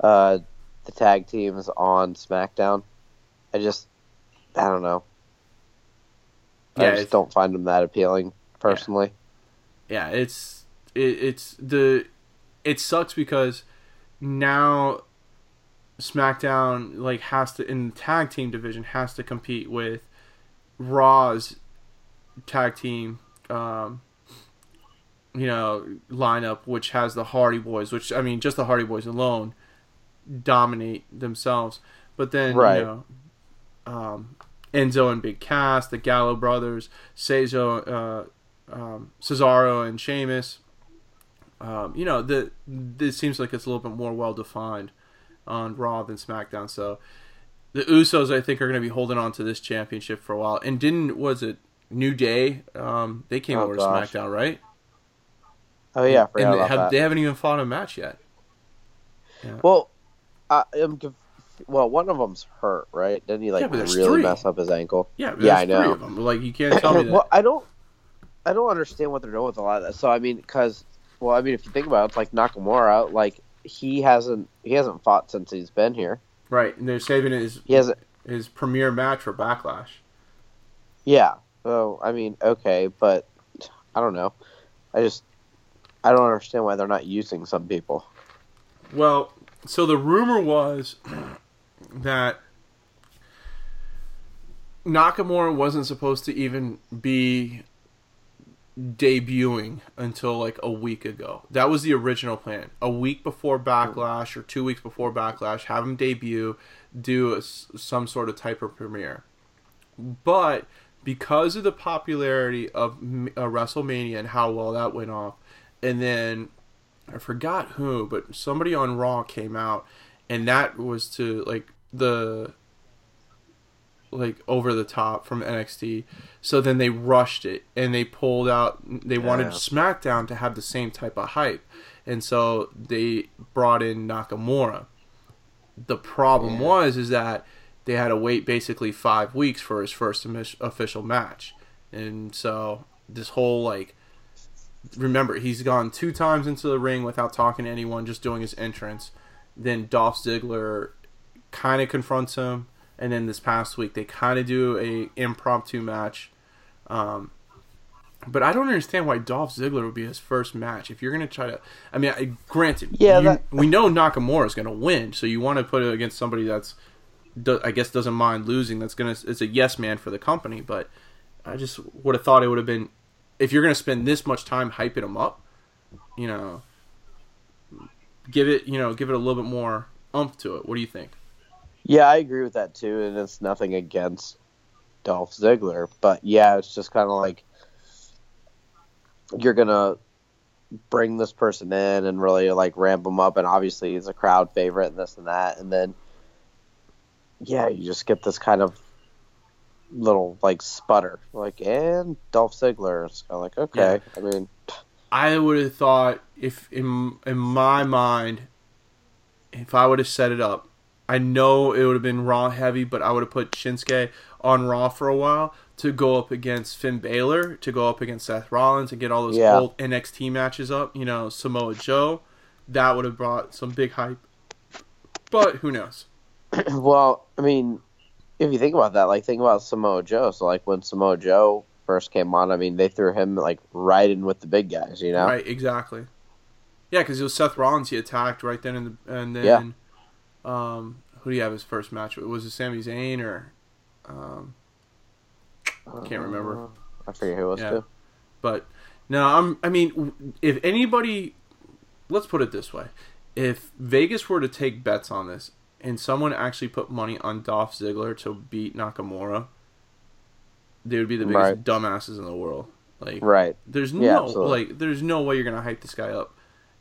uh the tag teams on SmackDown. I just I don't know. Yeah, I just don't find them that appealing personally. yeah, it's it, it's the it sucks because now SmackDown like has to in the tag team division has to compete with Raw's tag team um you know lineup which has the Hardy Boys which I mean just the Hardy Boys alone dominate themselves but then Right. you know um Enzo and Big Cass, the Gallo brothers, Cesaro, uh, um, Cesaro and Sheamus. Um, you know, the this seems like it's a little bit more well defined on Raw than SmackDown. So the Usos, I think, are going to be holding on to this championship for a while. And didn't was it New Day? Um, they came Oh, over gosh. to SmackDown, right? Oh yeah, and they, have, they, haven't even fought a match yet. Well, I am well, one of them's hurt, right? Didn't he like Yeah, really three. mess up his ankle? Yeah, Yeah, I know. Like you can't tell me that. well, I don't, I don't understand what they're doing with a lot of that. So I mean, because, well, I mean, if you think about it, it's like Nakamura, like he hasn't he hasn't fought since he's been here. Right, and they're saving his He hasn't. his premiere match for Backlash. Yeah. So I mean, okay, but I don't know. I just I don't understand why they're not using some people. Well, so the rumor was that Nakamura wasn't supposed to even be debuting until like a week ago. That was the original plan. A week before Backlash or two weeks before Backlash, have him debut, do a some sort of type of premiere. But because of the popularity of uh, WrestleMania and how well that went off, and then I forgot who, but somebody on Raw came out, and that was to like the like over the top from NXT. So then they rushed it and they pulled out. They wanted SmackDown to have the same type of hype, and so they brought in Nakamura. The problem Yeah. was is that they had to wait basically five weeks for his first official match, and so this whole like remember he's gone two times into the ring without talking to anyone, just doing his entrance. Then Dolph Ziggler kind of confronts him, and then this past week they kind of do a impromptu match. Um, but I don't understand why Dolph Ziggler would be his first match. If you're gonna try to, I mean, I, granted, Yeah, you- that- we know Nakamura is gonna win, so you want to put it against somebody that's, do, I guess, doesn't mind losing. That's gonna, it's a yes man for the company. But I just would have thought it would have been, if you're gonna spend this much time hyping him up, you know, give it, you know, give it a little bit more umph to it. What do you think? Yeah, I agree with that too, and it's nothing against Dolph Ziggler, but yeah, it's just kind of like you're gonna bring this person in and really like ramp him up, and obviously he's a crowd favorite and this and that, and then yeah, you just get this kind of little like sputter, like and Dolph Ziggler. It's kind of like okay, I mean, I would have thought if in in my mind, if I would have set it up, I know it would have been Raw heavy, but I would have put Shinsuke on Raw for a while to go up against Finn Balor, to go up against Seth Rollins, and get all those Yeah. old NXT matches up. You know, Samoa Joe, that would have brought some big hype. But who knows? well, I mean, if you think about that, like think about Samoa Joe. So like when Samoa Joe first came on, I mean, they threw him like right in with the big guys, you know? Right, exactly. Yeah, because it was Seth Rollins he attacked right then, and, the, and then Yeah. um, who do you have his first match? with? Was it Sami Zayn or um, I can't remember? Uh, I forget who it was Yeah. too. But no, I'm. I mean, if anybody, let's put it this way: if Vegas were to take bets on this, and someone actually put money on Dolph Ziggler to beat Nakamura, they would be the biggest Right. dumbasses in the world. Like, Right. there's no absolutely. like, there's no way you're gonna hype this guy up,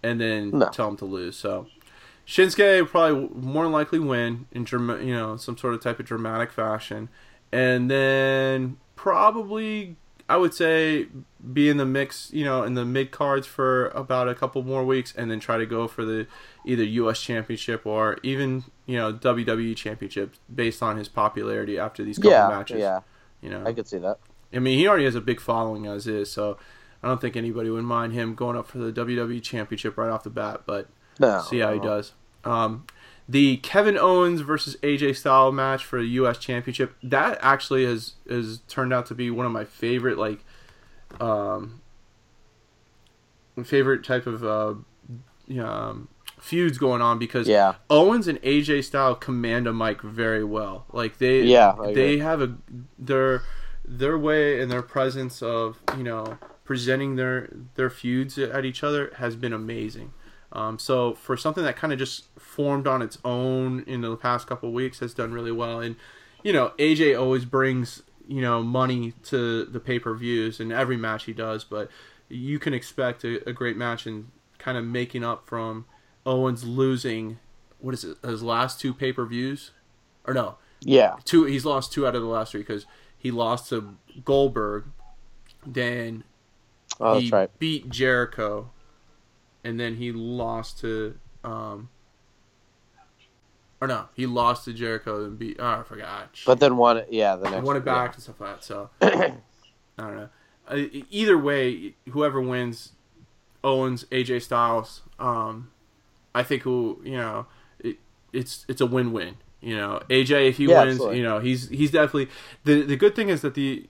and then No. tell him to lose. So. Shinsuke would probably more than likely win in drama, you know some sort of type of dramatic fashion, and then probably I would say be in the mix, you know, in the mid cards for about a couple more weeks, and then try to go for the either U.S. Championship or even you know WWE Championship based on his popularity after these couple Yeah. matches. Yeah. You know, I could see that. I mean, he already has a big following as is, so I don't think anybody would mind him going up for the WWE Championship right off the bat. But No. see how he does. Um, the Kevin Owens versus AJ Styles match for the U.S. Championship that actually has has turned out to be one of my favorite like um, favorite type of uh, um, feuds going on because Yeah. Owens and AJ style command a mic very well. Like they Yeah, they have a their their way and their presence of you know presenting their their feuds at each other has been amazing. Um, so for something that kind of just formed on its own in the past couple of weeks has done really well. And you know AJ always brings you know money to the pay per views in every match he does, but you can expect a, a great match and kind of making up from Owens losing what is it his last two pay per views or no Yeah. two he's lost two out of the last three because he lost to Goldberg, then Oh, he right. beat Jericho, and then he lost to um or no he lost to Jericho and beat oh I forgot But then won it. Yeah. The next. won it back and stuff like that so I don't know uh, either way whoever wins Owens AJ Styles um I think who you know it, it's it's a win win. You know, AJ if he Yeah, wins, absolutely. you know he's he's definitely the the good thing is that the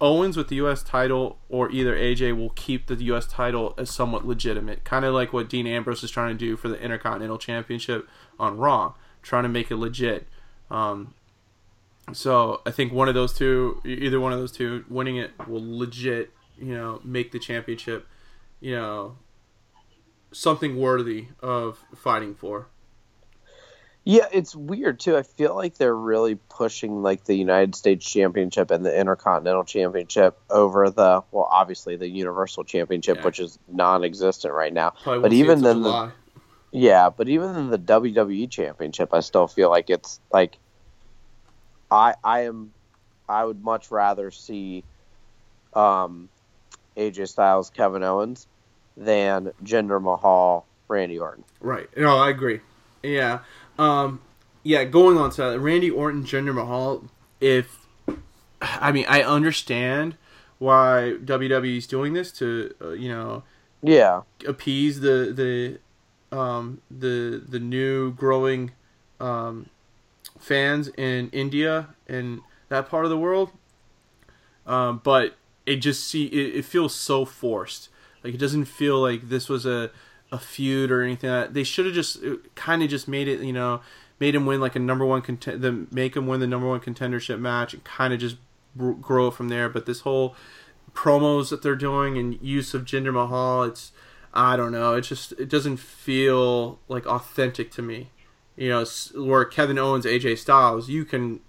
Owens with the U.S. title or either AJ will keep the U.S. title as somewhat legitimate, kind of like what Dean Ambrose is trying to do for the Intercontinental Championship on Raw, trying to make it legit. Um, so I think one of those two, either one of those two, winning it will legit, you know, make the championship, you know, something worthy of fighting for. Yeah, it's weird too. I feel like they're really pushing like the United States Championship and the Intercontinental Championship over the well, obviously the Universal Championship, Yeah. which is non-existent right now. Probably But won't see it even then, the, yeah, but even in the WWE Championship, I still feel like it's like I I am I would much rather see um AJ Styles, Kevin Owens than Jinder Mahal, Randy Orton. Right. No, I agree. Yeah. Um, yeah, going on to that, Randy Orton, Jinder Mahal, if I mean, I understand why WWE is doing this to, uh, you know, Yeah, appease the the um, the the new growing um, fans in India and that part of the world. Um, but it just see it, it feels so forced. Like it doesn't feel like this was a a feud or anything. Like that. They should have just uh, kind of just made it, you know, made him win like a number one content, the make him win the number one contendership match and kind of just grow from there. But this whole promos that they're doing and use of Jinder Mahal, it's I don't know. It just it doesn't feel like authentic to me. You know, where Kevin Owens, AJ Styles, you can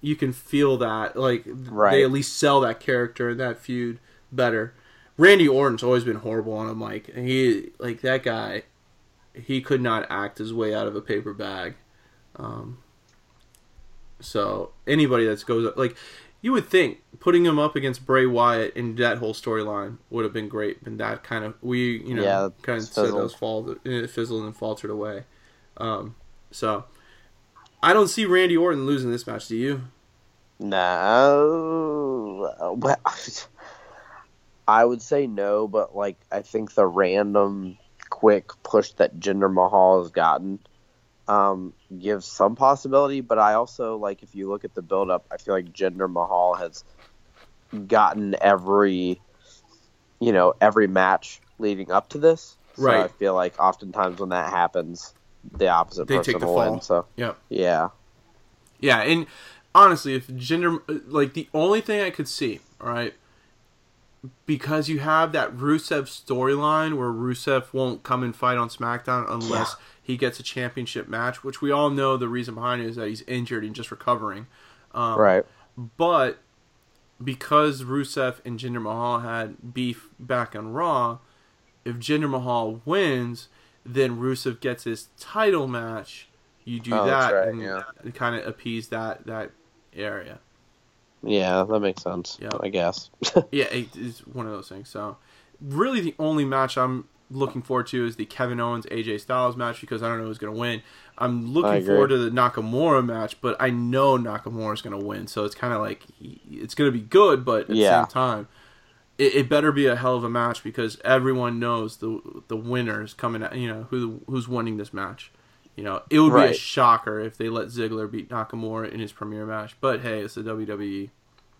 you can feel that like Right. they at least sell that character and that feud better. Randy Orton's always been horrible on a mic, he like that guy. He could not act his way out of a paper bag. Um, so anybody that goes up, like you would think, putting him up against Bray Wyatt in that whole storyline would have been great, and that kind of we you know Yeah, kind of it's said fizzled. those fall it fizzled and faltered away. Um, so I don't see Randy Orton losing this match. Do you? No. Well, I would say no, but like I think the random quick push that Jinder Mahal has gotten um, gives some possibility. But I also like if you look at the build up, I feel like Jinder Mahal has gotten every you know every match leading up to this. So Right. I feel like oftentimes when that happens, the opposite They person take the will fall. win. So Yep. yeah, Yeah, and honestly, if Jinder, like the only thing I could see, all right, because you have that Rusev storyline where Rusev won't come and fight on SmackDown unless he gets a championship match, which we all know the reason behind it is that he's injured and just recovering. Um, right. But because Rusev and Jinder Mahal had beef back on Raw, if Jinder Mahal wins, then Rusev gets his title match. You do Oh, that right, and, yeah. kind of appease that that area. Yeah, that makes sense. Yeah. I guess. Yeah, it's one of those things. So, really, the only match I'm looking forward to is the Kevin Owens AJ Styles match because I don't know who's going to win. I'm looking forward to the Nakamura match, but I know Nakamura is going to win, so it's kind of like it's going to be good, but at Yeah. the same time, it, it better be a hell of a match because everyone knows the the winner is coming. Out, you know who who's winning this match. You know it would be a shocker if they let Ziggler beat Nakamura in his premiere match, but hey, it's the WWE.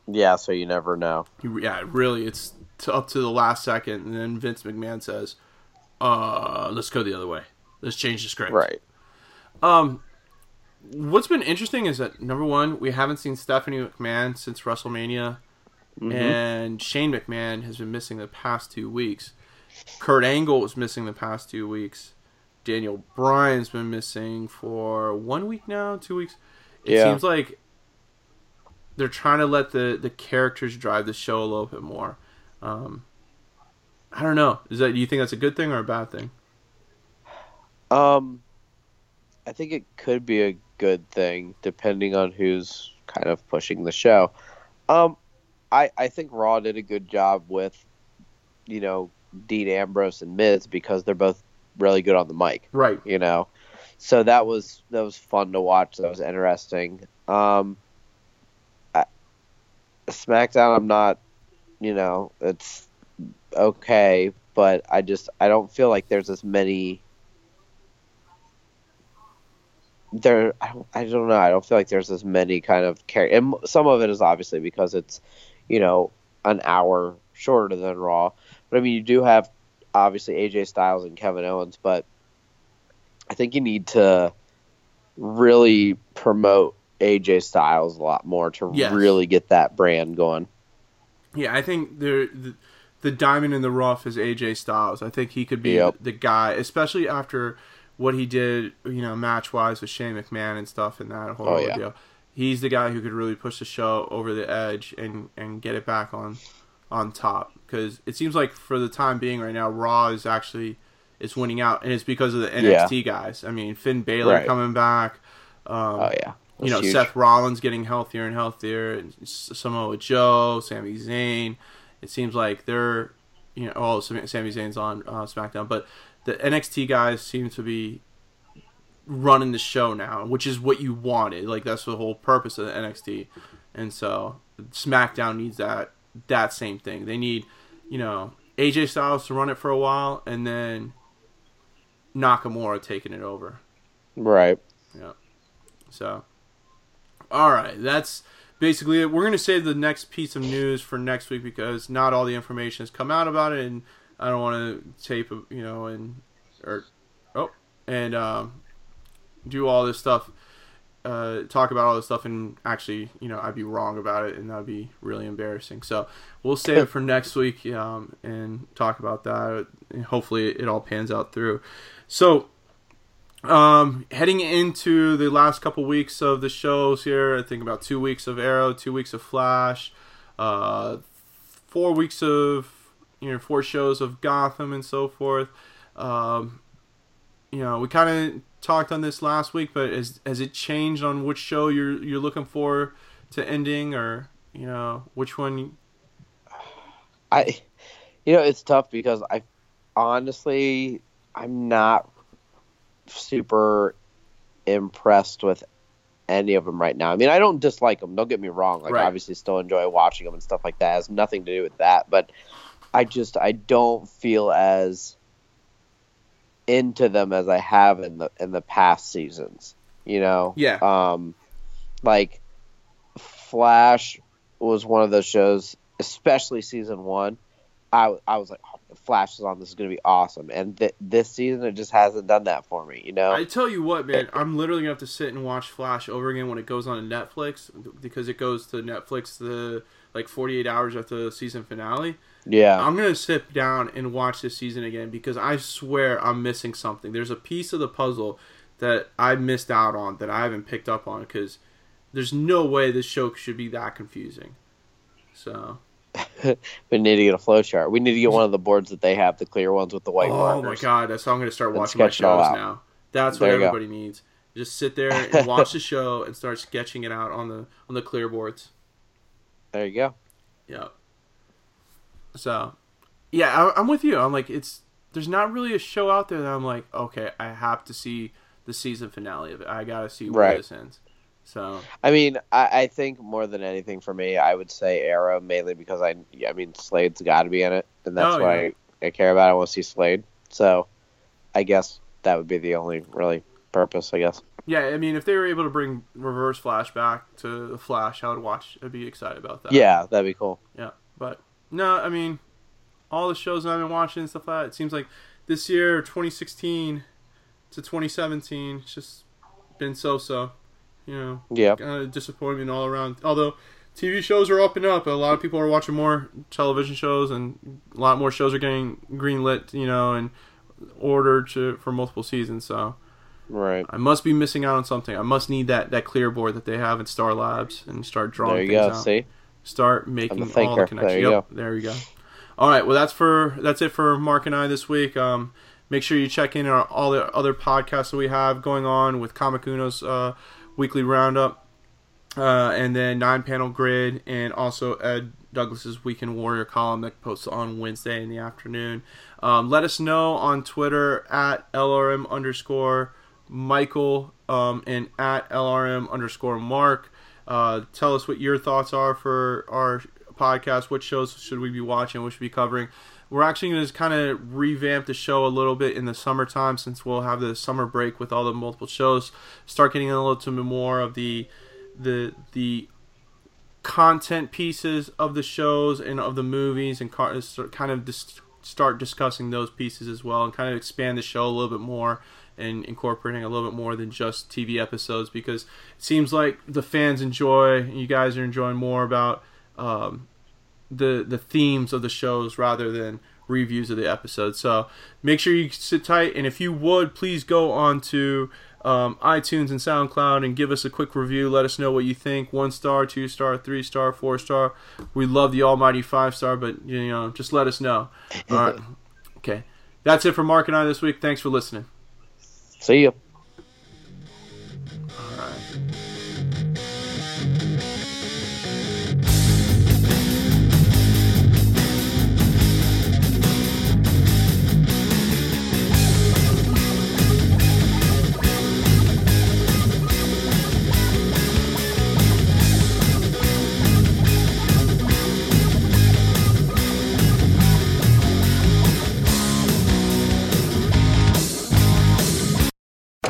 yeah, so you never know. Yeah, really, it's up to the last second, and then Vince McMahon says, "Uh, let's go the other way. Let's change the script." Right. Um, what's been interesting is that number one, we haven't seen Stephanie McMahon since WrestleMania, and Shane McMahon has been missing the past two weeks. Kurt Angle was missing the past two weeks. Daniel Bryan's been missing for one week now, two weeks. It Yeah. seems like they're trying to let the the characters drive the show a little bit more. Um, I don't know. Is that do you think that's a good thing or a bad thing? Um, I think it could be a good thing depending on who's kind of pushing the show. Um, I I think Raw did a good job with, you know, Dean Ambrose and Miz because they're both really good on the mic. Right. You know, so that was that was fun to watch. That was interesting. Um, I, SmackDown, I'm not, you know, it's okay, but I just I don't feel like there's as many there I don't, I don't know. I don't feel like there's as many kind of care, and some of it is obviously because it's you know an hour shorter than Raw. But I mean, you do have obviously AJ Styles and Kevin Owens, but I think you need to really promote AJ Styles a lot more to Yes. really get that brand going. Yeah, I think there the, the diamond in the rough is AJ Styles. I think he could be Yep. the guy, especially after what he did, you know, match wise with Shane McMahon and stuff and that whole Oh, yeah. deal. He's the guy who could really push the show over the edge and and get it back on on top because it seems like for the time being right now, Raw is actually is winning out, and it's because of the NXT guys. I mean, Finn Balor Right. coming back. Um, Oh yeah, you know huge. Seth Rollins getting healthier and healthier, and Samoa Joe, Sami Zayn. It seems like they're, you know, oh, Sam- Sami Zayn's on uh, SmackDown, but the NXT guys seem to be running the show now, which is what you wanted. Like that's the whole purpose of the NXT, and so SmackDown needs that that same thing. They need, you know, AJ Styles to run it for a while, and then Nakamura taking it over. right. Yeah. So, all right, that's basically it. We're gonna save the next piece of news for next week because not all the information has come out about it, and I don't want to tape, you know, and or oh, and um, do all this stuff, uh, talk about all this stuff, and actually, you know, I'd be wrong about it, and that'd be really embarrassing. So we'll save it for next week, um, and talk about that. And hopefully, it all pans out through. So um, heading into the last couple weeks of the shows here, I think about two weeks of Arrow, two weeks of Flash, uh, four weeks of you know four shows of Gotham and so forth. Um, you know, we kind of talked on this last week, but has has it changed on which show you're you're looking for to ending, or you know which one? I, you know, it's tough because I honestly, I'm not super impressed with any of them right now. I mean, I don't dislike them. Don't get me wrong. Like, Right. obviously, still enjoy watching them and stuff like that. It has nothing to do with that. But I just, I don't feel as into them as I have in the in the past seasons. You know. Yeah. Um, like Flash was one of those shows, especially season one. I, I was like, oh, Flash is on, this is going to be awesome. And th- this season, it just hasn't done that for me, you know? I tell you what, man, I'm literally gonna have to sit and watch Flash over again when it goes on Netflix because it goes to Netflix the like 48 hours after the season finale. Yeah. I'm gonna sit down and watch this season again because I swear I'm missing something. There's a piece of the puzzle that I missed out on that I haven't picked up on because there's no way this show should be that confusing. So, we need to get a flow chart. We need to get one of the boards that they have, the clear ones with the white oh my god, that's how I'm gonna start watching my sketch it all shows now. That's what you go. everybody needs. Just sit there and watch the show and start sketching it out on the on the clear boards. There you go. Yeah. So, yeah, I, I'm with you. I'm like, it's there's not really a show out there that I'm like, okay, I have to see the season finale of it. I gotta see where Right. this ends. So, I mean, I, I think more than anything for me, I would say Arrow mainly because I, I mean, Slade's got to be in it, and that's Oh, why yeah. I, I care about. it. I want to see Slade, so I guess that would be the only really purpose. I guess. yeah, I mean, if they were able to bring Reverse Flash back to the Flash, I would watch. I'd be excited about that. Yeah, that'd be cool. Yeah, but no, I mean, all the shows I've been watching and stuff like that. It seems like this year, 2016 to 2017, it's just been so-so. You know, Yeah. kind of disappointment all around. Although TV shows are up and up, a lot of people are watching more television shows, and a lot more shows are getting greenlit. You know, and ordered to for multiple seasons. So Right. I must be missing out on something. I must need that that clear board that they have in Star Labs and start drawing There you things go. out See. Start making all the connections. There you yep, there you go. All right, well that's for that's it for Mark and I this week. Um, make sure you check in our all the other podcasts that we have going on with Comic Uno's uh, weekly roundup, uh, and then nine panel grid, and also Ed Douglas's Weekend Warrior column that posts on Wednesday in the afternoon. Um, let us know on Twitter at LRM underscore Michael um, and at LRM underscore Mark. Uh, tell us what your thoughts are for our podcast. What shows should we be watching? What should we be covering? We're actually going to kind of revamp the show a little bit in the summertime since we'll have the summer break with all the multiple shows. Start getting a little bit more of the the the content pieces of the shows and of the movies and kind of dis- start discussing those pieces as well and kind of expand the show a little bit more and incorporating a little bit more than just TV episodes because it seems like the fans enjoy, you guys are enjoying more about um, the the themes of the shows rather than reviews of the episodes. So make sure you sit tight, and if you would, please go on to um, iTunes and SoundCloud and give us a quick review. Let us know what you think. One star, two star, three star, four star. We love the almighty five star, but you know, just let us know. All right. Okay. That's it for Mark and I this week. Thanks for listening. See you.